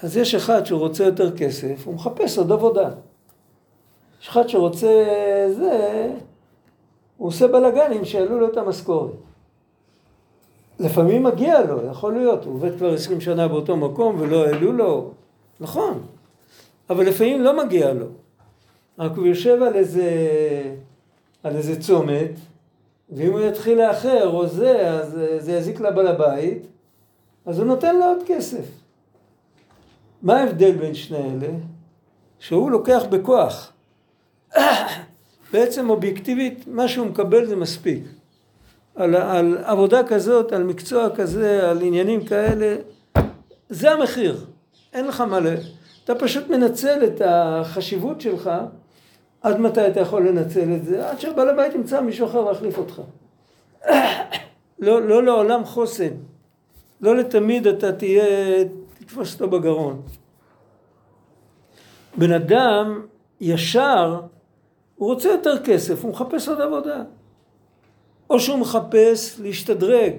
אז יש אחד שהוא רוצה יותר כסף, הוא מחפש עוד עבודה. יש אחד שרוצה זה, הוא עושה בלאגנים שיעלו לו את המשכורת. לפעמים מגיע לו, יכול להיות, הוא עובד כבר עשרים שנה באותו מקום ולא העלו לו, נכון, אבל לפעמים לא מגיע לו. רק הוא יושב על איזה, על איזה צומת, ואם הוא יתחיל לאחר או זה, אז זה יזיק לבעל הבית, אז הוא נותן לו עוד כסף. מה ההבדל בין שני אלה? שהוא לוקח בכוח. בעצם אובייקטיבית, מה שהוא מקבל זה מספיק. על, על עבודה כזאת, על מקצוע כזה, על עניינים כאלה, זה המחיר. אין לך מה ל... אתה פשוט מנצל את החשיבות שלך, עד מתי אתה יכול לנצל את זה? עד שבעל הבית ימצא מישהו אחר להחליף אותך. לא, לא לעולם חוסן. לא לתמיד אתה תהיה, תתפוס אותו בגרון. בן אדם ישר, הוא רוצה יותר כסף, הוא מחפש עוד עבודה. או שהוא מחפש להשתדרג,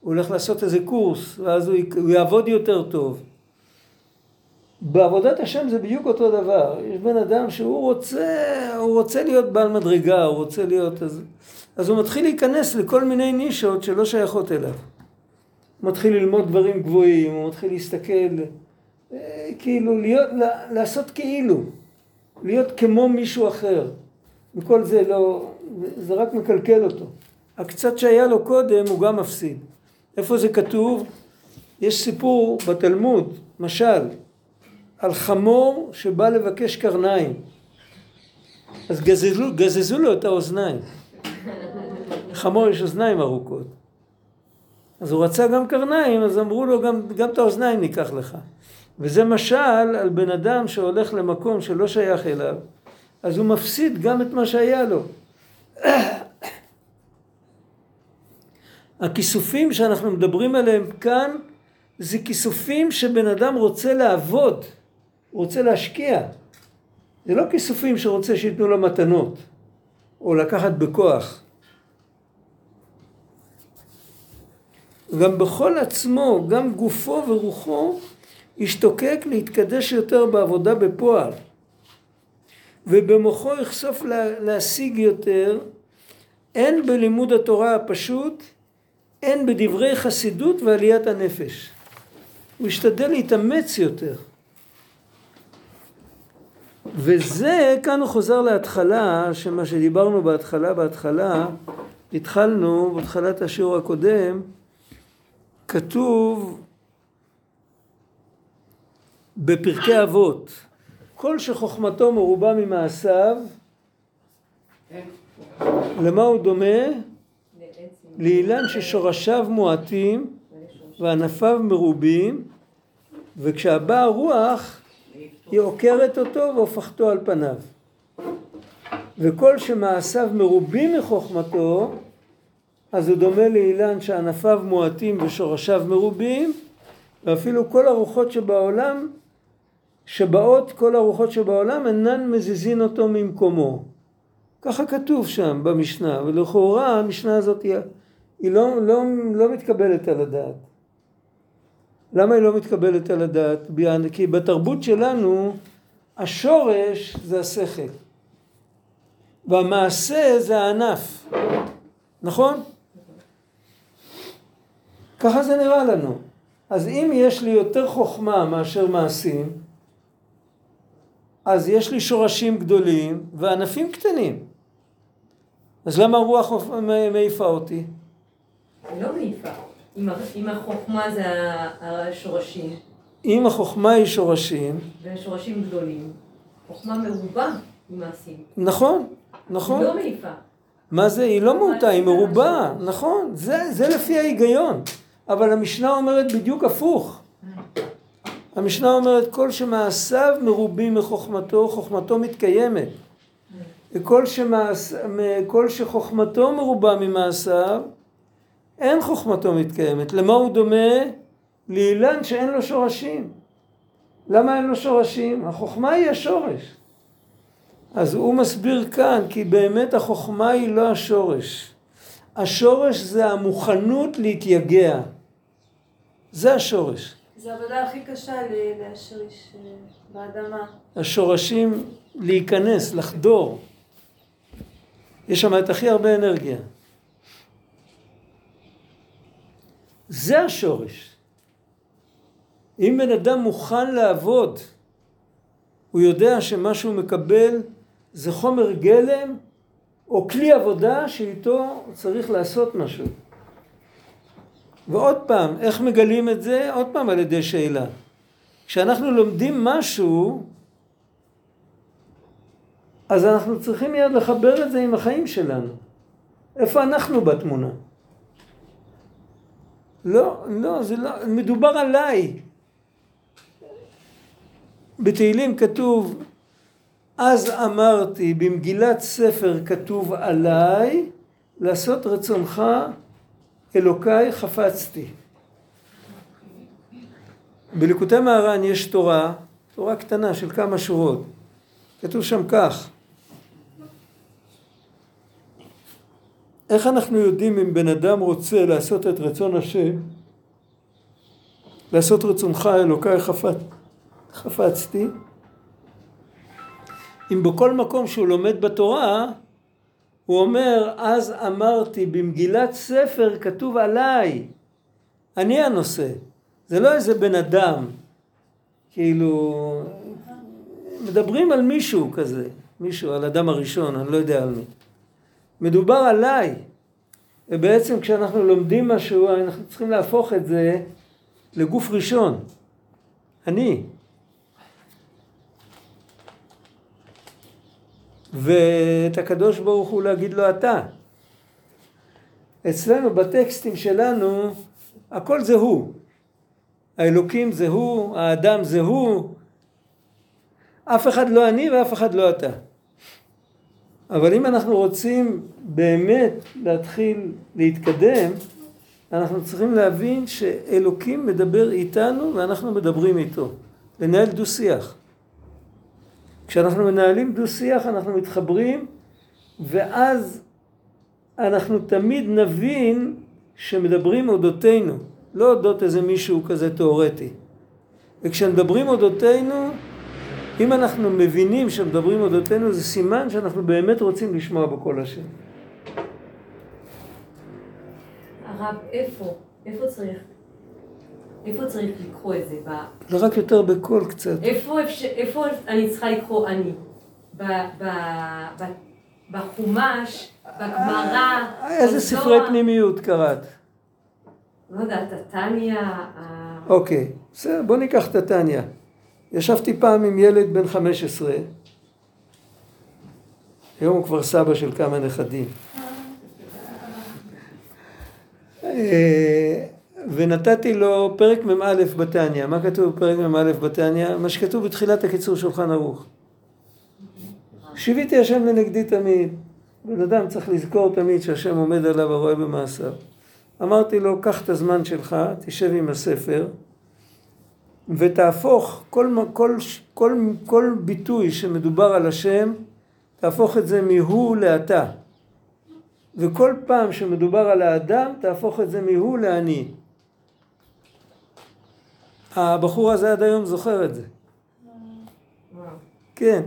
הוא הולך לעשות איזה קורס, ואז הוא, הוא יעבוד יותר טוב. בעבודת השם זה בדיוק אותו דבר. יש בן אדם שהוא רוצה, הוא רוצה להיות בעל מדרגה, הוא רוצה להיות... אז, אז הוא מתחיל להיכנס לכל מיני נישות שלא שייכות אליו. מתחיל ללמוד דברים גבוהים, הוא מתחיל להסתכל, אה, כאילו, להיות, לעשות כאילו, להיות כמו מישהו אחר. וכל זה לא, זה רק מקלקל אותו. הקצת שהיה לו קודם הוא גם מפסיד. איפה זה כתוב? יש סיפור בתלמוד, משל, על חמור שבא לבקש קרניים. אז גזזו, גזזו לו את האוזניים. חמור יש אוזניים ארוכות. אז הוא רצה גם קרניים, אז אמרו לו גם, גם את האוזניים ניקח לך. וזה משל על בן אדם שהולך למקום שלא שייך אליו, אז הוא מפסיד גם את מה שהיה לו. *clears throat* הכיסופים שאנחנו מדברים עליהם כאן זה כיסופים שבן אדם רוצה לעבוד, הוא רוצה להשקיע. זה לא כיסופים שרוצה שייתנו לו מתנות או לקחת בכוח. גם בכל עצמו, גם גופו ורוחו, ישתוקק להתקדש יותר בעבודה בפועל. ובמוחו יחשוף להשיג יותר, הן בלימוד התורה הפשוט, הן בדברי חסידות ועליית הנפש. הוא ישתדל להתאמץ יותר. וזה, כאן הוא חוזר להתחלה, שמה שדיברנו בהתחלה, בהתחלה, התחלנו, בהתחלת השיעור הקודם, כתוב בפרקי אבות, כל שחוכמתו מרובה ממעשיו, למה הוא דומה? לאילן ששורשיו מועטים וענפיו מרובים, וכשהבאה הרוח היא עוקרת אותו והופכתו על פניו. וכל שמעשיו מרובים מחוכמתו, אז הוא דומה לאילן שענפיו מועטים ושורשיו מרובים, ואפילו כל הרוחות שבעולם, שבאות כל הרוחות שבעולם אינן מזיזין אותו ממקומו. ככה כתוב שם במשנה, ולכאורה המשנה הזאת היא, היא לא, לא, לא מתקבלת על הדעת. למה היא לא מתקבלת על הדעת? כי בתרבות שלנו השורש זה השכל והמעשה זה הענף, נכון? ככה זה נראה לנו. אז אם יש לי יותר חוכמה מאשר מעשים, אז יש לי שורשים גדולים וענפים קטנים. אז למה הרוח מעיפה אותי? לא מעיפה. אם החוכמה זה השורשים. אם החוכמה היא שורשים. ושורשים גדולים. חוכמה מרובה ממעשים. נכון, נכון. היא לא מעיפה. מה זה? היא לא מהותה, היא מרובה, נכון. זה, זה לפי ההיגיון. אבל המשנה אומרת בדיוק הפוך. המשנה אומרת כל שמעשיו מרובים מחוכמתו, חוכמתו מתקיימת. וכל שמעש... שחוכמתו מרובה ממעשיו, אין חוכמתו מתקיימת. למה הוא דומה? לאילן שאין לו שורשים. למה אין לו שורשים? החוכמה היא השורש. אז הוא מסביר כאן כי באמת החוכמה היא לא השורש. השורש זה המוכנות להתייגע. זה השורש. זה העבודה הכי קשה להשריש אה, באדמה. השורשים להיכנס, לחדור. יש שם את הכי הרבה אנרגיה. זה השורש. אם בן אדם מוכן לעבוד, הוא יודע שמה שהוא מקבל זה חומר גלם או כלי עבודה שאיתו צריך לעשות משהו. ועוד פעם, איך מגלים את זה? עוד פעם על ידי שאלה. כשאנחנו לומדים משהו, אז אנחנו צריכים מיד לחבר את זה עם החיים שלנו. איפה אנחנו בתמונה? לא, לא, זה לא, מדובר עליי. בתהילים כתוב, אז אמרתי, במגילת ספר כתוב עליי, לעשות רצונך אלוקיי חפצתי. בליקוטי מהר"ן יש תורה, תורה קטנה של כמה שורות. כתוב שם כך: איך אנחנו יודעים אם בן אדם רוצה לעשות את רצון השם, לעשות רצונך אלוקיי חפץ, חפצתי, אם בכל מקום שהוא לומד בתורה, הוא אומר, אז אמרתי, במגילת ספר כתוב עליי, אני הנושא. זה לא איזה בן אדם, כאילו, מדברים על מישהו כזה, מישהו, על אדם הראשון, אני לא יודע על מי. מדובר עליי. ובעצם כשאנחנו לומדים משהו, אנחנו צריכים להפוך את זה לגוף ראשון. אני. ואת הקדוש ברוך הוא להגיד לו אתה. אצלנו בטקסטים שלנו הכל זה הוא. האלוקים זה הוא, האדם זה הוא. אף אחד לא אני ואף אחד לא אתה. אבל אם אנחנו רוצים באמת להתחיל להתקדם, אנחנו צריכים להבין שאלוקים מדבר איתנו ואנחנו מדברים איתו. לנהל דו שיח. כשאנחנו מנהלים דו שיח אנחנו מתחברים ואז אנחנו תמיד נבין שמדברים אודותינו, לא אודות איזה מישהו כזה תיאורטי. וכשמדברים אודותינו, אם אנחנו מבינים שמדברים אודותינו, זה סימן שאנחנו באמת רוצים לשמוע בקול השם. הרב, איפה? איפה צריך? איפה צריך לקרוא את זה? ב... רק יותר בקול קצת. איפה, אפשר, איפה אני צריכה לקרוא אני? ב, ב, ב, בחומש, בגמרא, איזה ספרי פנימיות קראת? לא יודעת, הטניה... אוקיי, בסדר, בוא ניקח את הטניה. ישבתי פעם עם ילד בן 15, היום הוא כבר סבא של כמה נכדים. ונתתי לו פרק מ"א בתניא. מה כתוב בפרק מ"א בתניא? מה שכתוב בתחילת הקיצור שולחן ערוך. שיוויתי השם לנגדי תמיד. בן אדם צריך לזכור תמיד שהשם עומד עליו ורואה במעשיו. אמרתי לו, קח את הזמן שלך, תשב עם הספר, ותהפוך כל, כל, כל, כל ביטוי שמדובר על השם, תהפוך את זה מהוא לאתה. וכל פעם שמדובר על האדם, תהפוך את זה מהוא לאני. הבחור הזה עד היום זוכר את זה. כן.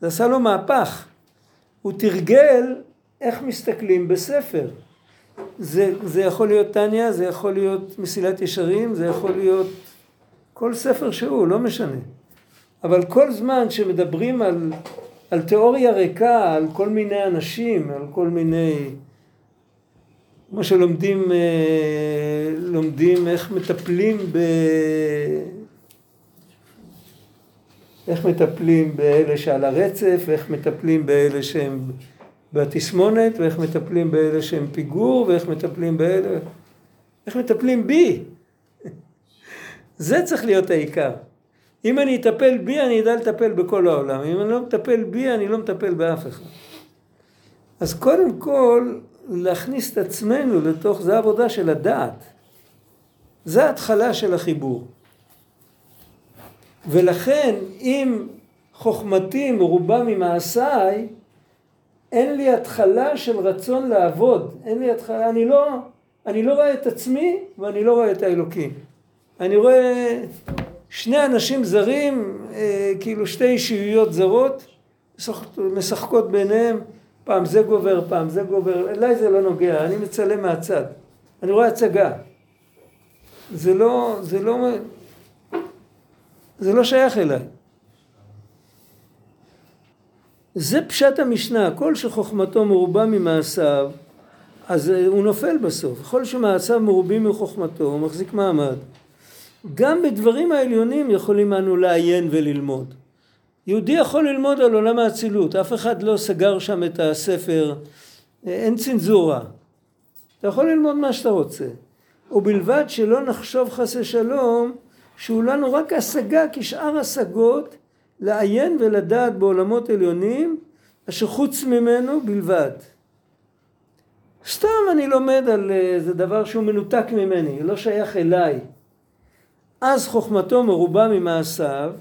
זה עשה לו מהפך. הוא תרגל איך מסתכלים בספר. זה, זה יכול להיות טניה, זה יכול להיות מסילת ישרים, זה יכול להיות כל ספר שהוא, לא משנה. אבל כל זמן שמדברים על, על תיאוריה ריקה, על כל מיני אנשים, על כל מיני... כמו שלומדים אה, לומדים איך מטפלים ב... איך מטפלים באלה שעל הרצף, ואיך מטפלים באלה שהם בתסמונת, ואיך מטפלים באלה שהם פיגור, ואיך מטפלים באלה... איך מטפלים בי. *laughs* זה צריך להיות העיקר. אם אני אטפל בי, אני אדע לטפל בכל העולם. אם אני לא מטפל בי, אני לא מטפל באף אחד. אז קודם כל, להכניס את עצמנו לתוך, זה העבודה של הדעת. זה ההתחלה של החיבור. ולכן, אם חוכמתי מרובה ממעשיי, אין לי התחלה של רצון לעבוד. אין לי התחלה, אני לא, אני לא רואה את עצמי ואני לא רואה את האלוקים. אני רואה שני אנשים זרים, אה, כאילו שתי אישיויות זרות, משחקות ביניהם, פעם זה גובר, פעם זה גובר, אליי זה לא נוגע, אני מצלם מהצד, אני רואה הצגה. זה לא, זה לא, זה לא שייך אליי. זה פשט המשנה, כל שחוכמתו מרובה ממעשיו, אז הוא נופל בסוף. כל שמעשיו מרובים מחוכמתו, הוא מחזיק מעמד. גם בדברים העליונים יכולים אנו לעיין וללמוד. יהודי יכול ללמוד על עולם האצילות, אף אחד לא סגר שם את הספר, אין צנזורה. אתה יכול ללמוד מה שאתה רוצה. ובלבד שלא נחשוב חס ושלום שהוא לנו רק השגה כשאר השגות לעיין ולדעת בעולמות עליונים אשר חוץ ממנו בלבד. סתם אני לומד על איזה דבר שהוא מנותק ממני, לא שייך אליי. אז חוכמתו מרובה ממעשיו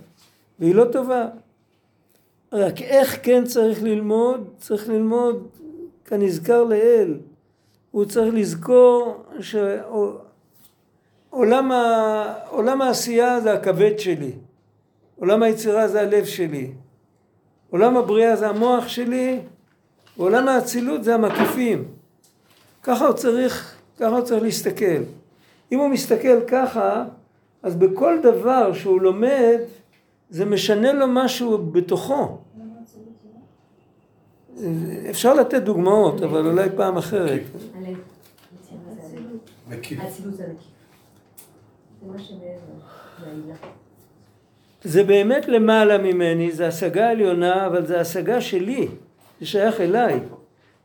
והיא לא טובה. רק איך כן צריך ללמוד? צריך ללמוד כנזכר לאל. הוא צריך לזכור שעולם ה... עולם העשייה זה הכבד שלי. עולם היצירה זה הלב שלי. עולם הבריאה זה המוח שלי, ועולם האצילות זה המקיפים. ככה הוא צריך, ככה הוא צריך להסתכל. אם הוא מסתכל ככה, אז בכל דבר שהוא לומד, זה משנה לו משהו בתוכו. אפשר לתת דוגמאות, אבל אולי פעם אחרת. זה באמת למעלה ממני, זה השגה עליונה, אבל זה השגה שלי, זה שייך אליי.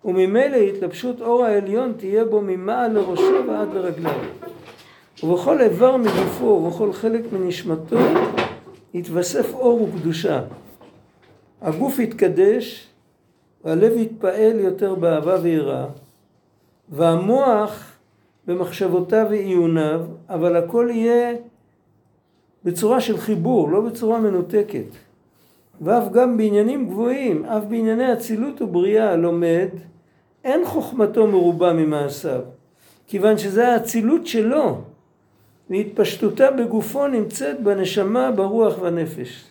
וממילא התלבשות אור העליון תהיה בו ממעל לראשו ועד לרגליו. ובכל איבר מגופו ובכל חלק מנשמתו יתווסף אור וקדושה. הגוף יתקדש והלב יתפעל יותר באהבה ויראה, והמוח במחשבותיו ועיוניו, אבל הכל יהיה בצורה של חיבור, לא בצורה מנותקת. ואף גם בעניינים גבוהים, אף בענייני אצילות ובריאה לומד, אין חוכמתו מרובה ממעשיו, כיוון שזה האצילות שלו, והתפשטותה בגופו נמצאת בנשמה, ברוח והנפש.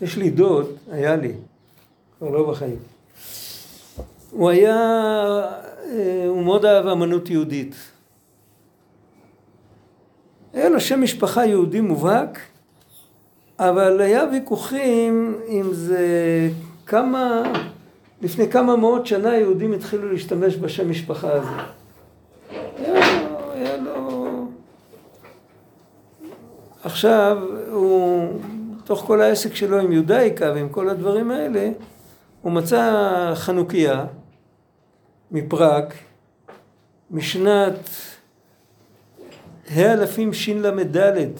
יש לי דוד, היה לי, כבר לא בחיים. הוא היה, אה, הוא מאוד אהב אמנות יהודית. היה לו שם משפחה יהודי מובהק, אבל היה ויכוחים אם זה כמה, לפני כמה מאות שנה יהודים התחילו להשתמש בשם משפחה הזה. היה לו, היה לו... עכשיו הוא, תוך כל העסק שלו עם יודאיקה ועם כל הדברים האלה, הוא מצא חנוכיה מפראג משנת ה' אלפים של"ד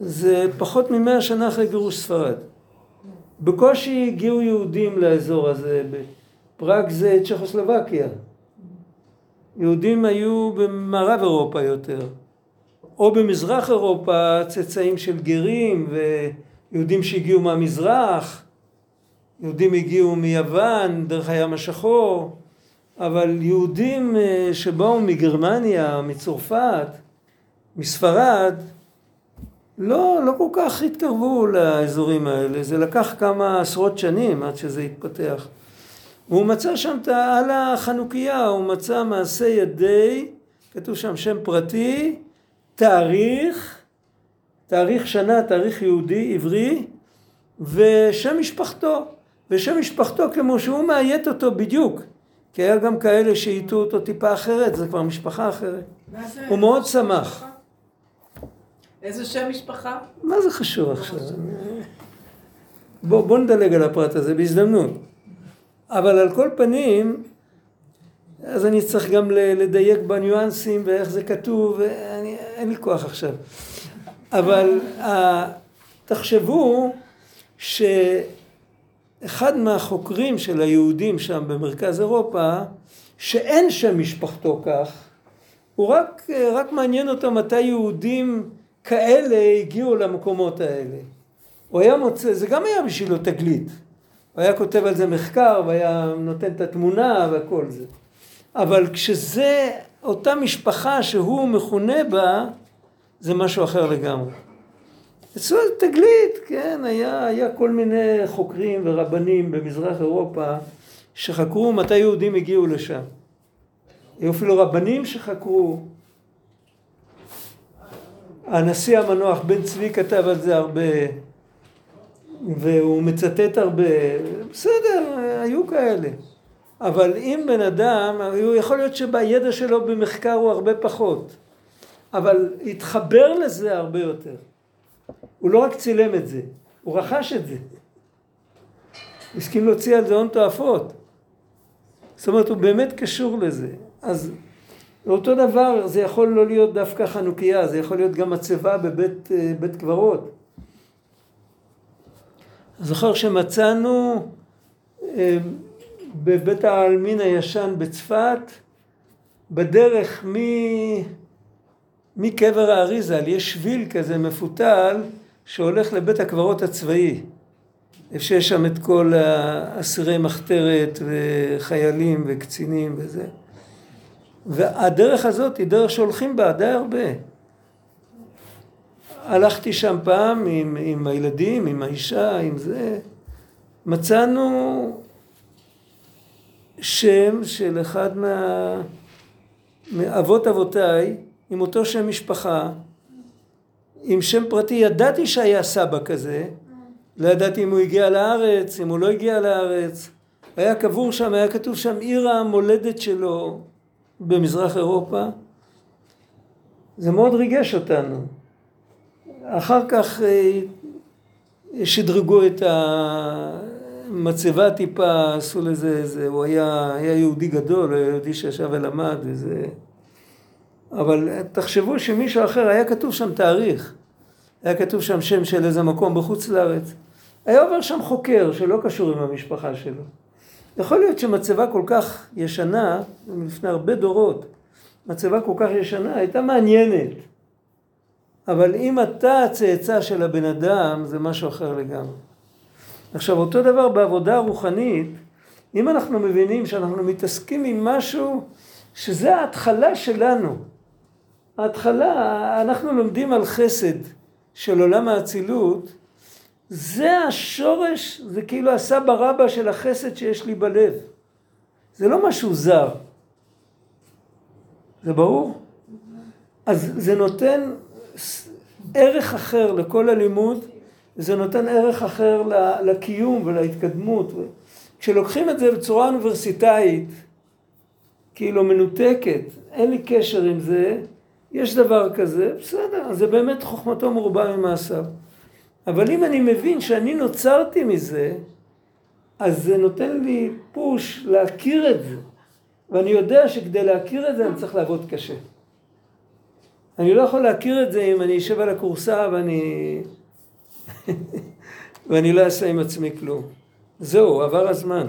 זה פחות ממאה שנה אחרי גירוש ספרד. בקושי הגיעו יהודים לאזור הזה, פראג זה צ'כוסלובקיה. יהודים היו במערב אירופה יותר, או במזרח אירופה צאצאים של גרים ויהודים שהגיעו מהמזרח, יהודים הגיעו מיוון, דרך הים השחור, אבל יהודים אה, שבאו מגרמניה, מצרפת, מספרד, לא, לא כל כך התקרבו לאזורים האלה, זה לקח כמה עשרות שנים עד שזה התפתח. והוא מצא שם על החנוכיה, הוא מצא מעשה ידי, כתוב שם שם פרטי, תאריך, תאריך שנה, תאריך יהודי, עברי, ושם משפחתו. ושם משפחתו כמו שהוא מאיית אותו בדיוק. כי היה גם כאלה שהיטו אותו טיפה אחרת, זה כבר משפחה אחרת. הוא מאוד שמח. איזה שם משפחה? מה זה חשוב עכשיו? בוא, בוא נדלג על הפרט הזה בהזדמנות. אבל על כל פנים, אז אני צריך גם לדייק בניואנסים ואיך זה כתוב, אין לי כוח עכשיו. אבל תחשבו ש... אחד מהחוקרים של היהודים שם במרכז אירופה, שאין שם משפחתו כך, הוא רק, רק מעניין אותו מתי יהודים כאלה הגיעו למקומות האלה. הוא היה מוצא, זה גם היה בשבילו תגלית. הוא היה כותב על זה מחקר והיה נותן את התמונה וכל זה. אבל כשזה אותה משפחה שהוא מכונה בה, זה משהו אחר לגמרי. אצלו זה תגלית, כן, היה, היה כל מיני חוקרים ורבנים במזרח אירופה שחקרו מתי יהודים הגיעו לשם. היו אפילו רבנים שחקרו. הנשיא המנוח בן צבי כתב על זה הרבה, והוא מצטט הרבה, בסדר, היו כאלה. אבל אם בן אדם, הוא יכול להיות שבידע שלו במחקר הוא הרבה פחות, אבל התחבר לזה הרבה יותר. הוא לא רק צילם את זה, הוא רכש את זה. הסכים להוציא על זה הון תועפות. זאת אומרת, הוא באמת קשור לזה. אז אותו דבר, זה יכול לא להיות דווקא חנוכיה, זה יכול להיות גם מצבה בבית אה, קברות. זוכר שמצאנו אה, בבית העלמין הישן בצפת, בדרך מ... מקבר האריזל יש שביל כזה מפותל שהולך לבית הקברות הצבאי. איפה שיש שם את כל אסירי מחתרת וחיילים וקצינים וזה. והדרך הזאת היא דרך שהולכים בה די הרבה. הלכתי שם פעם עם, עם הילדים, עם האישה, עם זה, מצאנו שם של אחד מה... מאבות אבותיי, עם אותו שם משפחה, עם שם פרטי, ידעתי שהיה סבא כזה, לא ידעתי אם הוא הגיע לארץ, אם הוא לא הגיע לארץ, היה קבור שם, היה כתוב שם עיר המולדת שלו במזרח אירופה. זה מאוד ריגש אותנו. אחר כך אה, שדרגו את המצבה טיפה, עשו לזה איזה, הוא היה, היה יהודי גדול, היה יהודי שישב ולמד וזה... אבל תחשבו שמישהו אחר, היה כתוב שם תאריך, היה כתוב שם שם של איזה מקום בחוץ לארץ. היה עובר שם חוקר שלא קשור עם המשפחה שלו. יכול להיות שמצבה כל כך ישנה, לפני הרבה דורות, מצבה כל כך ישנה, הייתה מעניינת. אבל אם אתה הצאצא של הבן אדם, זה משהו אחר לגמרי. עכשיו, אותו דבר בעבודה הרוחנית, אם אנחנו מבינים שאנחנו מתעסקים עם משהו שזה ההתחלה שלנו. ההתחלה, אנחנו לומדים על חסד של עולם האצילות, זה השורש, זה כאילו הסבא רבא של החסד שיש לי בלב. זה לא משהו זר. זה ברור? אז זה נותן ערך אחר לכל הלימוד, זה נותן ערך אחר לקיום ולהתקדמות. כשלוקחים את זה בצורה אוניברסיטאית, כאילו מנותקת, אין לי קשר עם זה, יש דבר כזה, בסדר, זה באמת חוכמתו מרובה ממעשיו. אבל אם אני מבין שאני נוצרתי מזה, אז זה נותן לי פוש להכיר את זה. ואני יודע שכדי להכיר את זה אני צריך לעבוד קשה. אני לא יכול להכיר את זה אם אני אשב על הכורסה ואני... ואני לא אעשה עם עצמי כלום. זהו, עבר הזמן.